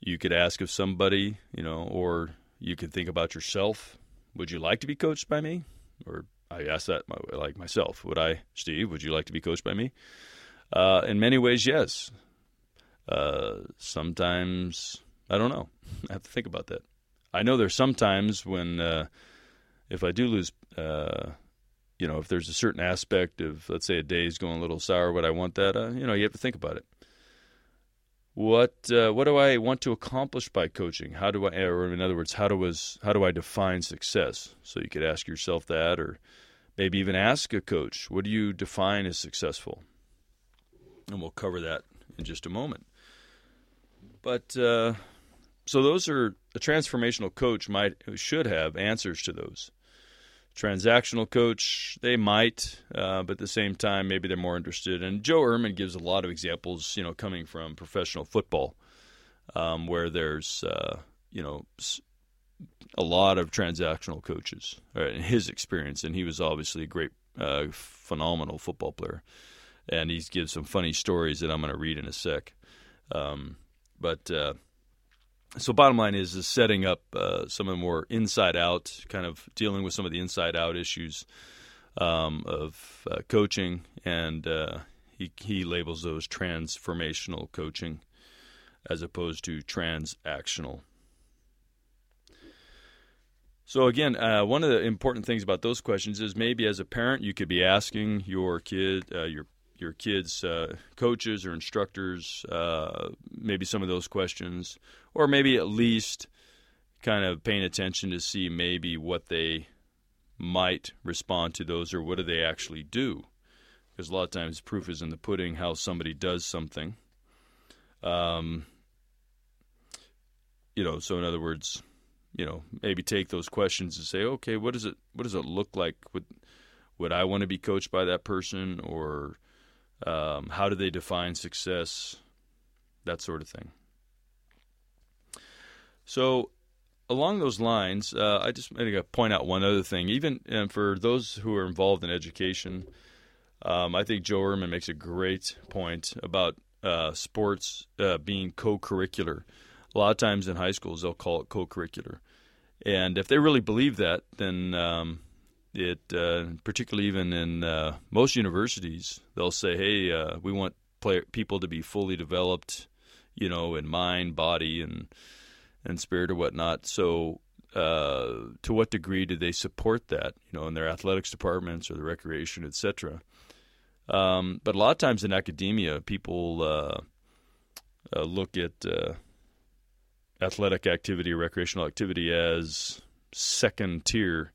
you could ask of somebody, you know, or you could think about yourself. Would you like to be coached by me? Or I ask that like myself. Would I, Steve? Would you like to be coached by me? Uh, in many ways, yes. Uh, sometimes I don't know. I have to think about that. I know there's sometimes when uh, if I do lose, uh, you know, if there's a certain aspect of, let's say, a day is going a little sour, would I want that? Uh, you know, you have to think about it. What uh, what do I want to accomplish by coaching? How do I, or in other words, how do was how do I define success? So you could ask yourself that, or maybe even ask a coach, what do you define as successful? And we'll cover that in just a moment. But uh, so those are a transformational coach might should have answers to those transactional coach, they might, uh, but at the same time, maybe they're more interested. And Joe Ehrmann gives a lot of examples, you know, coming from professional football, um, where there's, uh, you know, a lot of transactional coaches right, in his experience, and he was obviously a great, uh, phenomenal football player. And he gives some funny stories that I'm going to read in a sec. Um, but uh, so bottom line is is setting up uh, some of the more inside out kind of dealing with some of the inside out issues um, of uh, coaching and uh, he, he labels those transformational coaching as opposed to transactional. So again uh, one of the important things about those questions is maybe as a parent you could be asking your kid uh, your your kids' uh, coaches or instructors, uh, maybe some of those questions, or maybe at least kind of paying attention to see maybe what they might respond to those or what do they actually do. Because a lot of times proof is in the pudding how somebody does something. Um, you know, so in other words, you know, maybe take those questions and say, okay, what does it what does it look like? Would would I want to be coached by that person, or um, how do they define success? That sort of thing. So, along those lines, uh, I just want to point out one other thing. Even and for those who are involved in education, um, I think Joe Ehrmann makes a great point about uh, sports uh, being co-curricular. A lot of times in high schools, they'll call it co-curricular, and if they really believe that, then um, it uh, particularly even in uh, most universities they'll say hey uh, we want play- people to be fully developed you know in mind body and and spirit or whatnot. So uh, to what degree do they support that you know in their athletics departments or the recreation etc um, but a lot of times in academia people uh, uh, look at athletic activity or recreational activity as second tier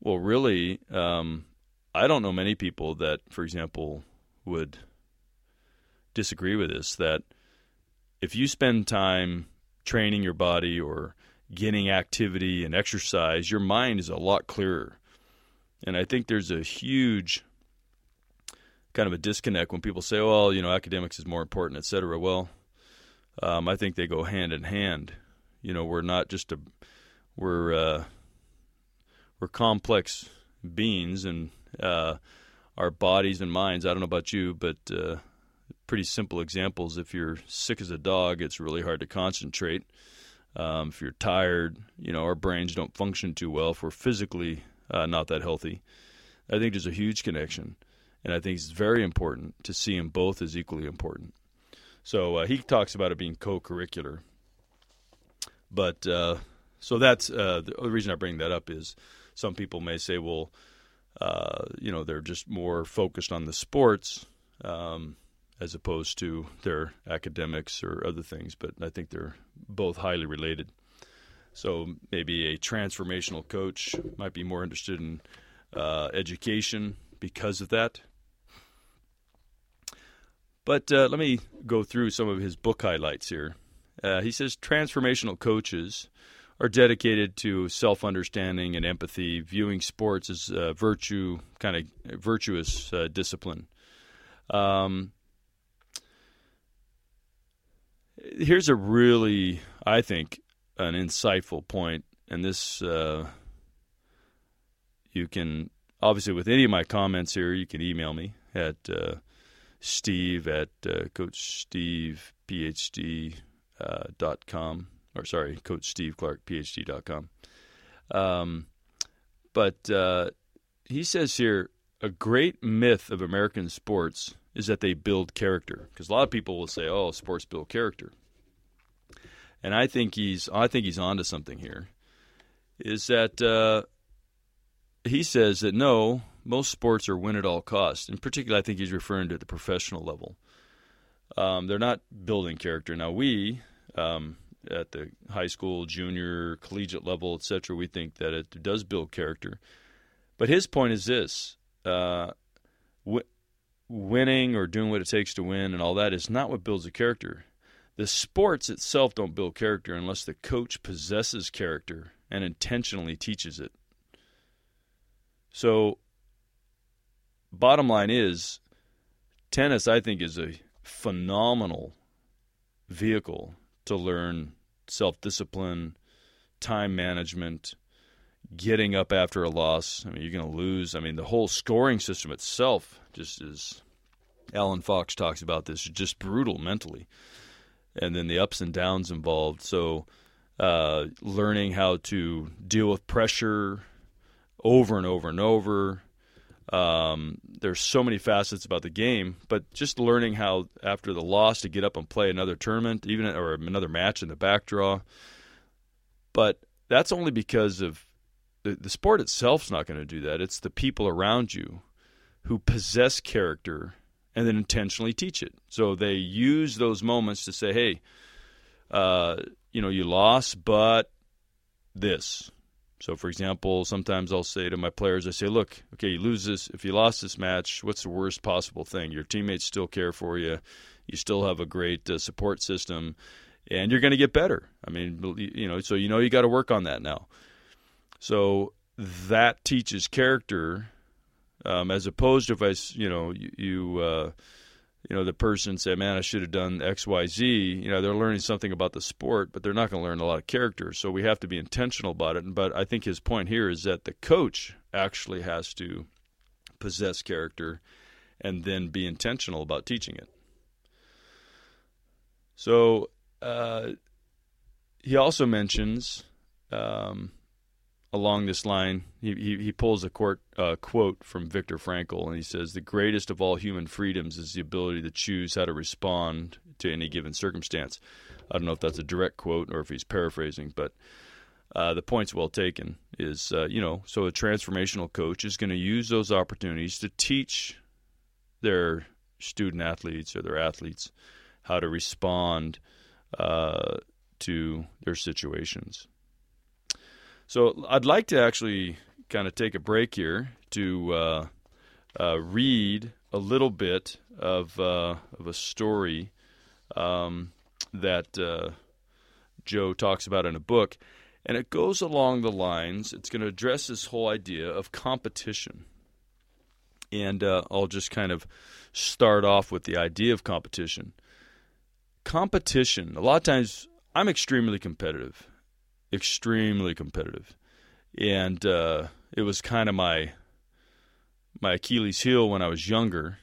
well, really, um, I don't know many people that, for example, would disagree with this. That if you spend time training your body or getting activity and exercise, your mind is a lot clearer. And I think there's a huge kind of a disconnect when people say, "Well, you know, academics is more important, et cetera." Well, um, I think they go hand in hand. You know, we're not just a we're uh, we're complex beings and uh, our bodies and minds. I don't know about you, but uh, pretty simple examples. If you're sick as a dog, it's really hard to concentrate. Um, if you're tired, you know, our brains don't function too well if we're physically uh, not that healthy. I think there's a huge connection, and I think it's very important to see them both as equally important. So uh, he talks about it being co-curricular, but uh, so that's uh, the reason I bring that up is some people may say, well, uh, you know, they're just more focused on the sports um, as opposed to their academics or other things. But I think they're both highly related. So maybe a transformational coach might be more interested in uh, education because of that. But uh, let me go through some of his book highlights here. Uh, he says transformational coaches are dedicated to self understanding and empathy, viewing sports as a virtue, kind of virtuous uh, discipline. Um, here's a really, I think, an insightful point, and this uh, you can obviously with any of my comments here, you can email me at uh, Steve at uh, Coach Steve PhD uh, dot com or sorry, Coach Steve Clark, PhD.com. Um, but uh, he says here a great myth of American sports is that they build character. Because a lot of people will say, oh, sports build character. and I think he's I think he's onto something here. Is that uh, he says that no, most sports are win at all costs. In particular, I think he's referring to the professional level. Um, they're not building character. Now we um, at the high school, junior, collegiate level, etc., we think that it does build character. But his point is this: uh, w- winning or doing what it takes to win and all that is not what builds a character. The sports itself don't build character unless the coach possesses character and intentionally teaches it. So, bottom line is, tennis, I think, is a phenomenal vehicle to learn self discipline, time management, getting up after a loss. I mean, you're going to lose. I mean, the whole scoring system itself just is. Allen Fox talks about this, just brutal mentally. And then the ups and downs involved. So, uh, learning how to deal with pressure over and over and over. Um, there's so many facets about the game, but just learning how after the loss to get up and play another tournament, even or another match in the back draw. But that's only because of the, the sport itself's not going to do that. It's the people around you who possess character and then intentionally teach it. So they use those moments to say, "Hey, uh, you know, you lost, but this." So, for example, sometimes I'll say to my players, I say, "Look, okay, you lose this. If you lost this match, what's the worst possible thing? Your teammates still care for you. You still have a great uh, support system, and you're going to get better. I mean, you know, so you know you got to work on that now." So that teaches character, um, as opposed to if I, you know, you, you, uh, you know, the person say, "Man, I should have done X, Y, Z." You know, they're learning something about the sport, but they're not going to learn a lot of character. So we have to be intentional about it. But I think his point here is that the coach actually has to possess character and then be intentional about teaching it. So uh, he also mentions um, along this line, he, he, he pulls a court, uh, quote from Viktor Frankl, and he says, The greatest of all human freedoms is the ability to choose how to respond to any given circumstance. I don't know if that's a direct quote or if he's paraphrasing, but uh, the point's well taken. Is, uh, you know, so a transformational coach is going to use those opportunities to teach their student athletes or their athletes how to respond uh, to their situations. So I'd like to actually kind of take a break here to uh, uh, read a little bit of uh, of a story um, that uh, Joe talks about in a book, and it goes along the lines. It's going to address this whole idea of competition, and uh, I'll just kind of start off with the idea of competition. Competition. A lot of times, I'm extremely competitive extremely competitive, and uh, it was kind of my my Achilles heel when I was younger.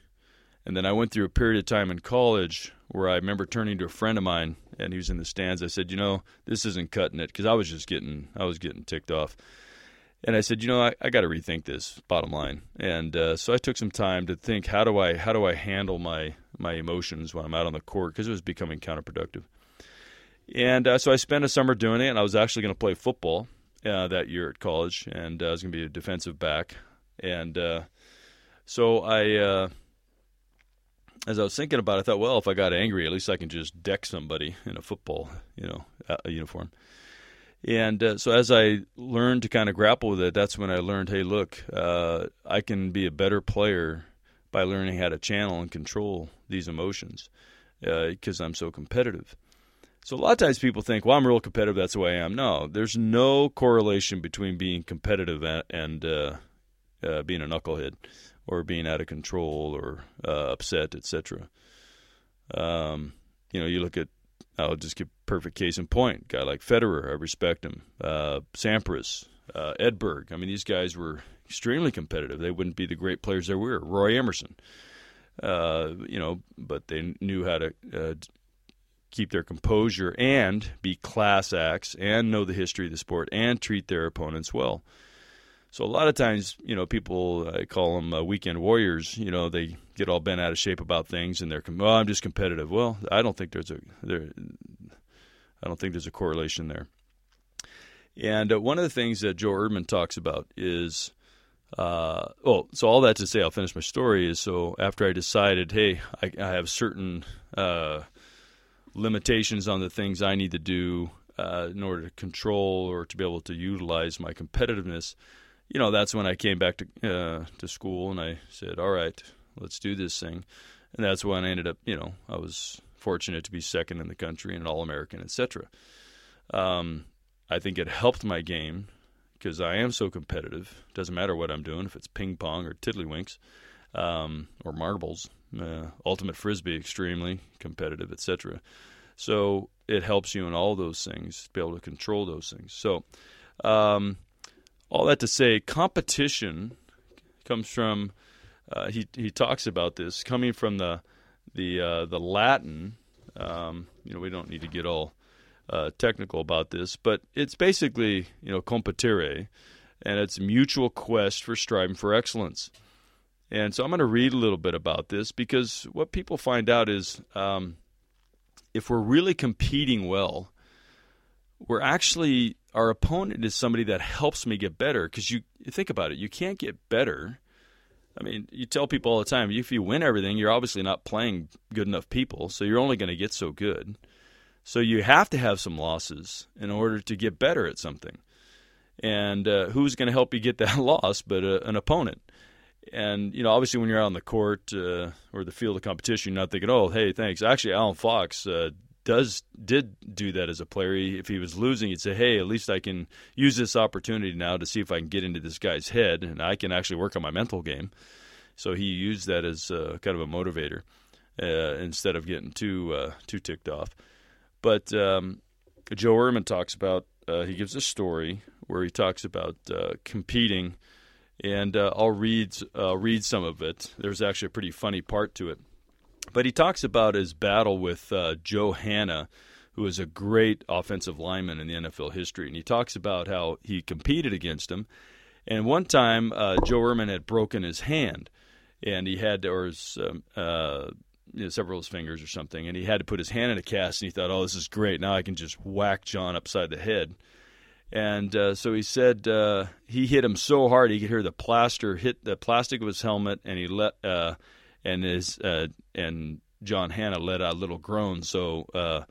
And then I went through a period of time in college where I remember turning to a friend of mine, and he was in the stands. I said, "You know, this isn't cutting it," because I was just getting I was getting ticked off. And I said, "You know, I, I got to rethink this. Bottom line." And uh, so I took some time to think how do I how do I handle my my emotions when I'm out on the court because it was becoming counterproductive. And uh, so I spent a summer doing it, and I was actually going to play football uh, that year at college, and uh, I was going to be a defensive back. And uh, so I, uh, as I was thinking about it, I thought, well, if I got angry, at least I can just deck somebody in a football, you know, a uniform. And uh, so as I learned to kind of grapple with it, that's when I learned, hey, look, I can be a better player by learning how to channel and control these emotions because I'm so competitive. So a lot of times people think, well, I'm real competitive. That's the way I am. No, there's no correlation between being competitive and uh, uh, being a knucklehead or being out of control or uh, upset, etc. Um, you know, you look at, I'll just give perfect case in point. guy like Federer, I respect him. Uh, Sampras, uh, Edberg. I mean, these guys were extremely competitive. They wouldn't be the great players they were. Roy Emerson. Uh, you know, but they knew how to keep their composure and be class acts and know the history of the sport and treat their opponents well. So a lot of times, you know, people I call them uh, weekend warriors. You know, they get all bent out of shape about things, and they're, well, I'm just competitive. Well, I don't think there's a there. I don't think there's a correlation there. And uh, one of the things that Joe Ehrmann talks about is, uh, well, so all that to say, I'll finish my story. Is so after I decided, hey, I, I have certain uh, limitations on the things I need to do uh, in order to control or to be able to utilize my competitiveness. You know, that's when I came back to uh, to school and I said, all right, let's do this thing. And that's when I ended up, you know, I was fortunate to be second in the country and an All American, etc. Um, I think it helped my game because I am so competitive. Doesn't matter what I'm doing, if it's ping pong or tiddlywinks um, or marbles, uh, ultimate frisbee, extremely competitive, etc. So it helps you in all those things to be able to control those things. So um, all that to say, competition comes from. Uh, he he talks about this coming from the the uh, the Latin. Um, you know, we don't need to get all uh, technical about this, but it's basically you know competire, and it's mutual quest for striving for excellence. And so I'm going to read a little bit about this because what people find out is um, if we're really competing well, we're actually our opponent is somebody that helps me get better. Because you, think about it, you can't get better. I mean, you tell people all the time if you win everything, you're obviously not playing good enough people, so you're only going to get so good. So you have to have some losses in order to get better at something. And uh, who's going to help you get that loss but uh, an opponent? And you know, obviously, when you're out on the court uh, or the field of competition, you're not thinking, "Oh, hey, thanks." Actually, Allen Fox uh, does did do that as a player. He, if he was losing, he'd say, "Hey, at least I can use this opportunity now to see if I can get into this guy's head, and I can actually work on my mental game." So he used that as uh, kind of a motivator uh, instead of getting too uh, too ticked off. But um, Joe Ehrmann talks about, uh, he gives a story where he talks about competing, and uh, I'll read, uh, read some of it. There's actually a pretty funny part to it. But he talks about his battle with uh, Joe Hannah, who is a great offensive lineman in the NFL history. And he talks about how he competed against him. And one time, uh, Joe Ehrmann had broken his hand, and he had, or his, um, uh, you know, several of his fingers or something, and he had to put his hand in a cast, and he thought, "Oh, this is great! Now I can just whack John upside the head." And uh, so he said uh, he hit him so hard he could hear the plaster hit the plastic of his helmet, and he let uh, and his uh, and John Hannah let out a little groan. So uh,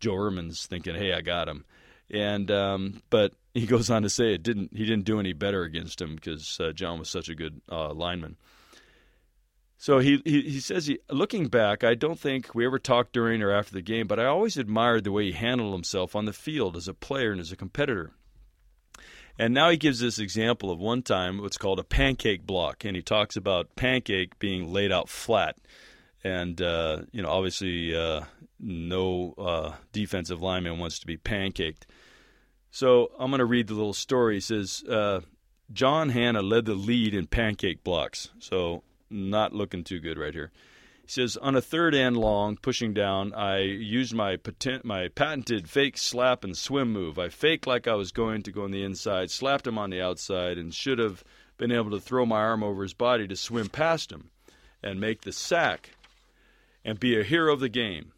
Joe Ehrmann's thinking, "Hey, I got him." And um, but he goes on to say it didn't. He didn't do any better against him because uh, John was such a good lineman. So he, he, he says, he, looking back, I don't think we ever talked during or after the game, but I always admired the way he handled himself on the field as a player and as a competitor. And now he gives this example of one time what's called a pancake block, and he talks about pancake being laid out flat. And, uh, you know, obviously uh, no uh, defensive lineman wants to be pancaked. So I'm going to read the little story. He says, uh, John Hannah led the lead in pancake blocks. So not looking too good right here. Says, on a third and long, pushing down, I used my patent, my patented fake slap and swim move. I faked like I was going to go on the inside, slapped him on the outside, and should have been able to throw my arm over his body to swim past him and make the sack and be a hero of the game.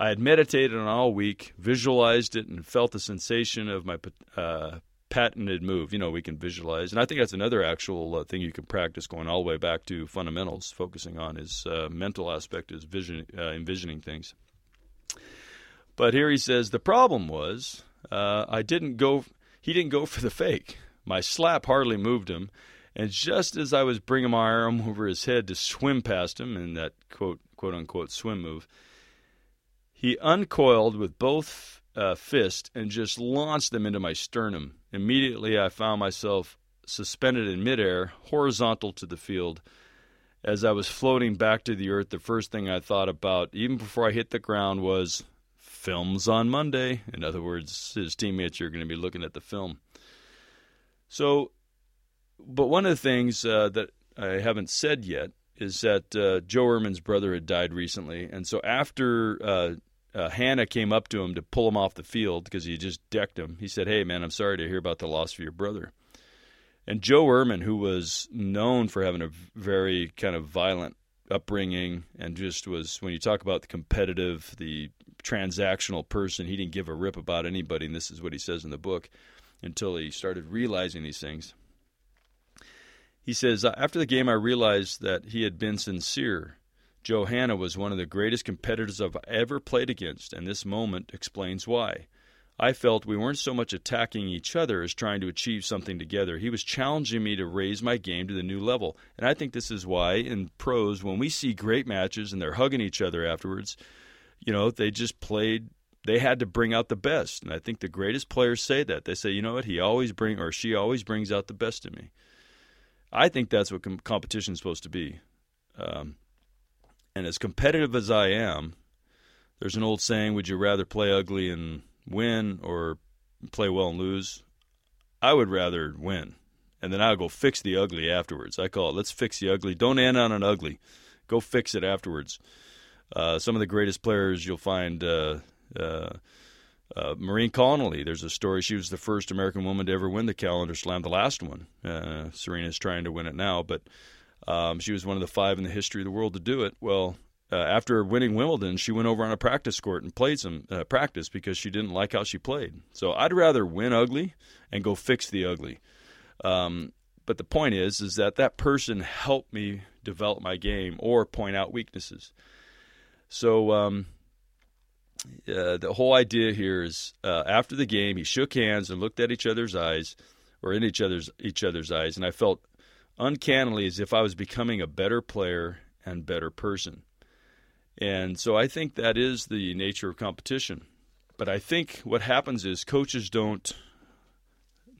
I had meditated on all week, visualized it, and felt the sensation of my uh, patented move. You know, we can visualize, and I think that's another actual uh, thing you can practice going all the way back to fundamentals, focusing on his uh, mental aspect, is vision, uh, envisioning things. But here he says the problem was uh, I didn't go. He didn't go for the fake. My slap hardly moved him, and just as I was bringing my arm over his head to swim past him in that quote quote unquote swim move, he uncoiled with both uh, and just launched them into my sternum. Immediately, I found myself suspended in midair, horizontal to the field. As I was floating back to the earth, the first thing I thought about, even before I hit the ground, was films on Monday. In other words, his teammates are going to be looking at the film. So, but one of the things uh, that I haven't said yet is that uh, Joe Ehrmann's brother had died recently, and so after uh, uh, Hannah came up to him to pull him off the field because he just decked him. He said, "Hey, man, I'm sorry to hear about the loss of your brother." And Joe Ehrmann, who was known for having a very kind of violent upbringing and just was when you talk about the competitive, the transactional person. He didn't give a rip about anybody, and this is what he says in the book until he started realizing these things. He says, After the game, I realized that he had been sincere. Joe Hannah was one of the greatest competitors I've ever played against, and this moment explains why. I felt we weren't so much attacking each other as trying to achieve something together. He was challenging me to raise my game to the new level. And I think this is why in pros, when we see great matches and they're hugging each other afterwards, you know, they just played they had to bring out the best. And I think the greatest players say that. They say, you know what, he always bring or she always brings out the best in me. I think that's what com- competition is supposed to be. Um, and as competitive as I am, there's an old saying: Would you rather play ugly and win or play well and lose? I would rather win, and then I'll go fix the ugly afterwards. I call it let's fix the ugly. Don't end on an ugly. Go fix it afterwards. Uh, some of the greatest players you'll find. Uh, uh, uh, Maureen Connolly, there's a story. She was the first American woman to ever win the calendar slam, the last one. Uh, Serena's trying to win it now, but um, she was one of the five in the history of the world to do it. Well, uh, after winning Wimbledon, she went over on a practice court and played some uh, practice because she didn't like how she played. So I'd rather win ugly and go fix the ugly. Um, but the point is, is that that person helped me develop my game or point out weaknesses. So um, uh, the whole idea here is, uh, after the game, he shook hands and looked at each other's eyes, or in each other's each other's eyes, and I felt uncannily as if I was becoming a better player and better person. And so I think that is the nature of competition. But I think what happens is coaches don't,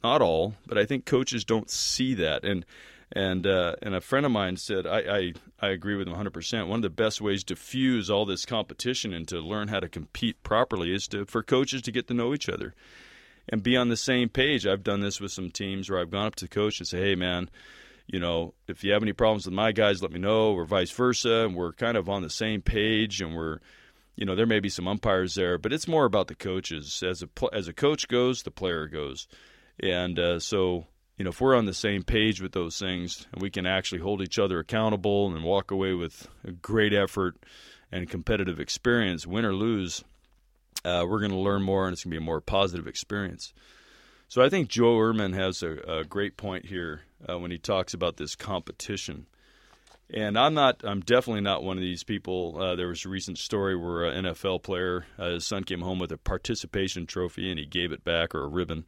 not all, but I think coaches don't see that. And and uh, and a friend of mine said, I, I, I agree with him 100%. One of the best ways to fuse all this competition and to learn how to compete properly is to for coaches to get to know each other and be on the same page. I've done this with some teams where I've gone up to the coach and say, hey, man, you know, if you have any problems with my guys, let me know, or vice versa. And we're kind of on the same page, and we're, you know, there may be some umpires there, but it's more about the coaches. As a as a coach goes, the player goes, and uh, so you know, if we're on the same page with those things, and we can actually hold each other accountable and walk away with a great effort and competitive experience, win or lose, uh, we're going to learn more, and it's going to be a more positive experience. So I think Joe Ehrmann has a, a great point here uh, when he talks about this competition. And I'm not. I'm definitely not one of these people. Uh, there was a recent story where an NFL player, uh, his son came home with a participation trophy, and he gave it back or a ribbon.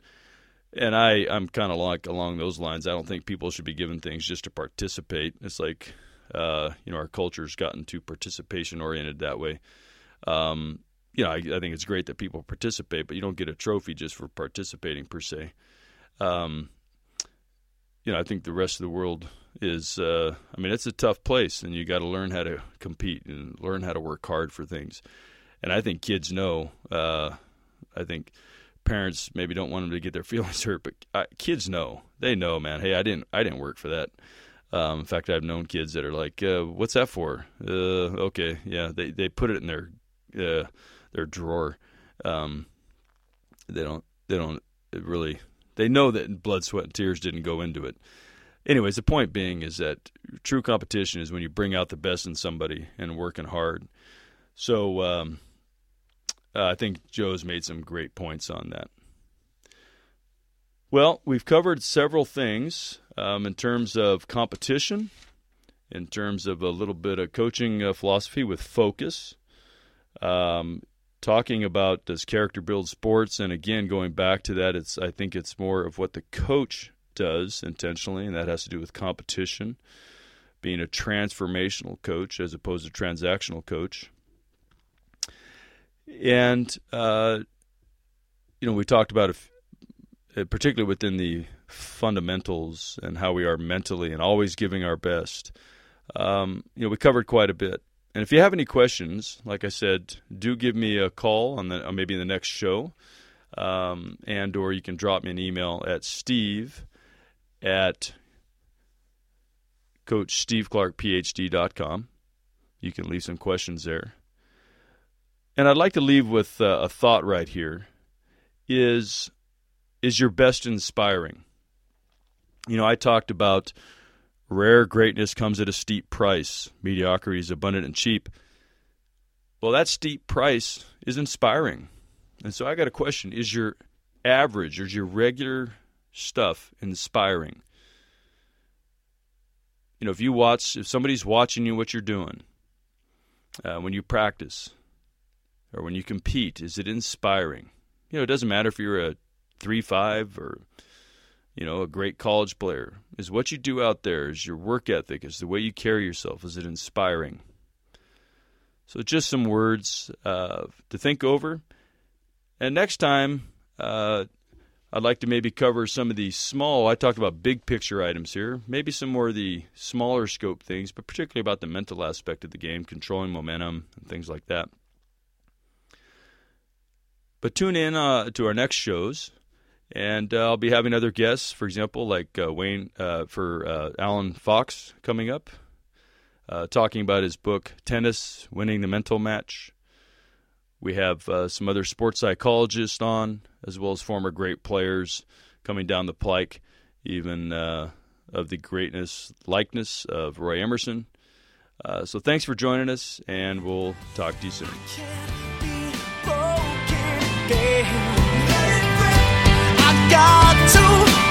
And I, I'm kind of like along those lines. I don't think people should be given things just to participate. It's like, uh, you know, our culture's gotten too participation oriented that way. Um, you know, I, I, think it's great that people participate, but you don't get a trophy just for participating per se. Um, you know, I think the rest of the world is. Uh, I mean, it's a tough place, and you got to learn how to compete and learn how to work hard for things. And I think kids know. Uh, I think parents maybe don't want them to get their feelings hurt, but uh, kids know. They know, man. Hey, I didn't. I didn't work for that. Um, in fact, I've known kids that are like, uh, "What's that for?" Uh, okay, yeah. They they put it in their uh, their drawer. Um, they don't. They don't really they know that blood, sweat, and tears didn't go into it. Anyways, the point being is that true competition is when you bring out the best in somebody and working hard. So um, uh, I think Joe's made some great points on that. Well, we've covered several things um, in terms of competition, in terms of a little bit of coaching uh, philosophy with focus, um, talking about does character build sports, and again going back to that, it's I think it's more of what the coach does intentionally, and that has to do with competition, being a transformational coach as opposed to transactional coach. And uh, you know, we talked about if, uh, particularly within the fundamentals and how we are mentally and always giving our best. Um, you know, we covered quite a bit. And if you have any questions, like I said, do give me a call on the maybe in the next show, um, and or you can drop me an email at steve at coachsteveclarkphd.com. You can leave some questions there. And I'd like to leave with uh, a thought right here is is your best inspiring? You know, I talked about Rare greatness comes at a steep price. Mediocrity is abundant and cheap. Well, that steep price is inspiring. And so I got a question Is your average, is your regular stuff inspiring? You know, if you watch, if somebody's watching you, what you're doing, uh, when you practice or when you compete, is it inspiring? You know, it doesn't matter if you're a 3 5 or, you know, a great college player. Is what you do out there, is your work ethic, is the way you carry yourself, is it inspiring? So, just some words uh, to think over. And next time, uh, I'd like to maybe cover some of the small, I talked about big picture items here, maybe some more of the smaller scope things, but particularly about the mental aspect of the game, controlling momentum, and things like that. But tune in uh, to our next shows, and uh, I'll be having other guests, for example, like uh, Wayne, uh, for uh, Allen Fox coming up uh, talking about his book, Tennis Winning the Mental Match. We have uh, some other sports psychologists on, as well as former great players coming down the pike, even of the greatness, likeness of Roy Emerson. So thanks for joining us, and we'll talk to you soon. Got to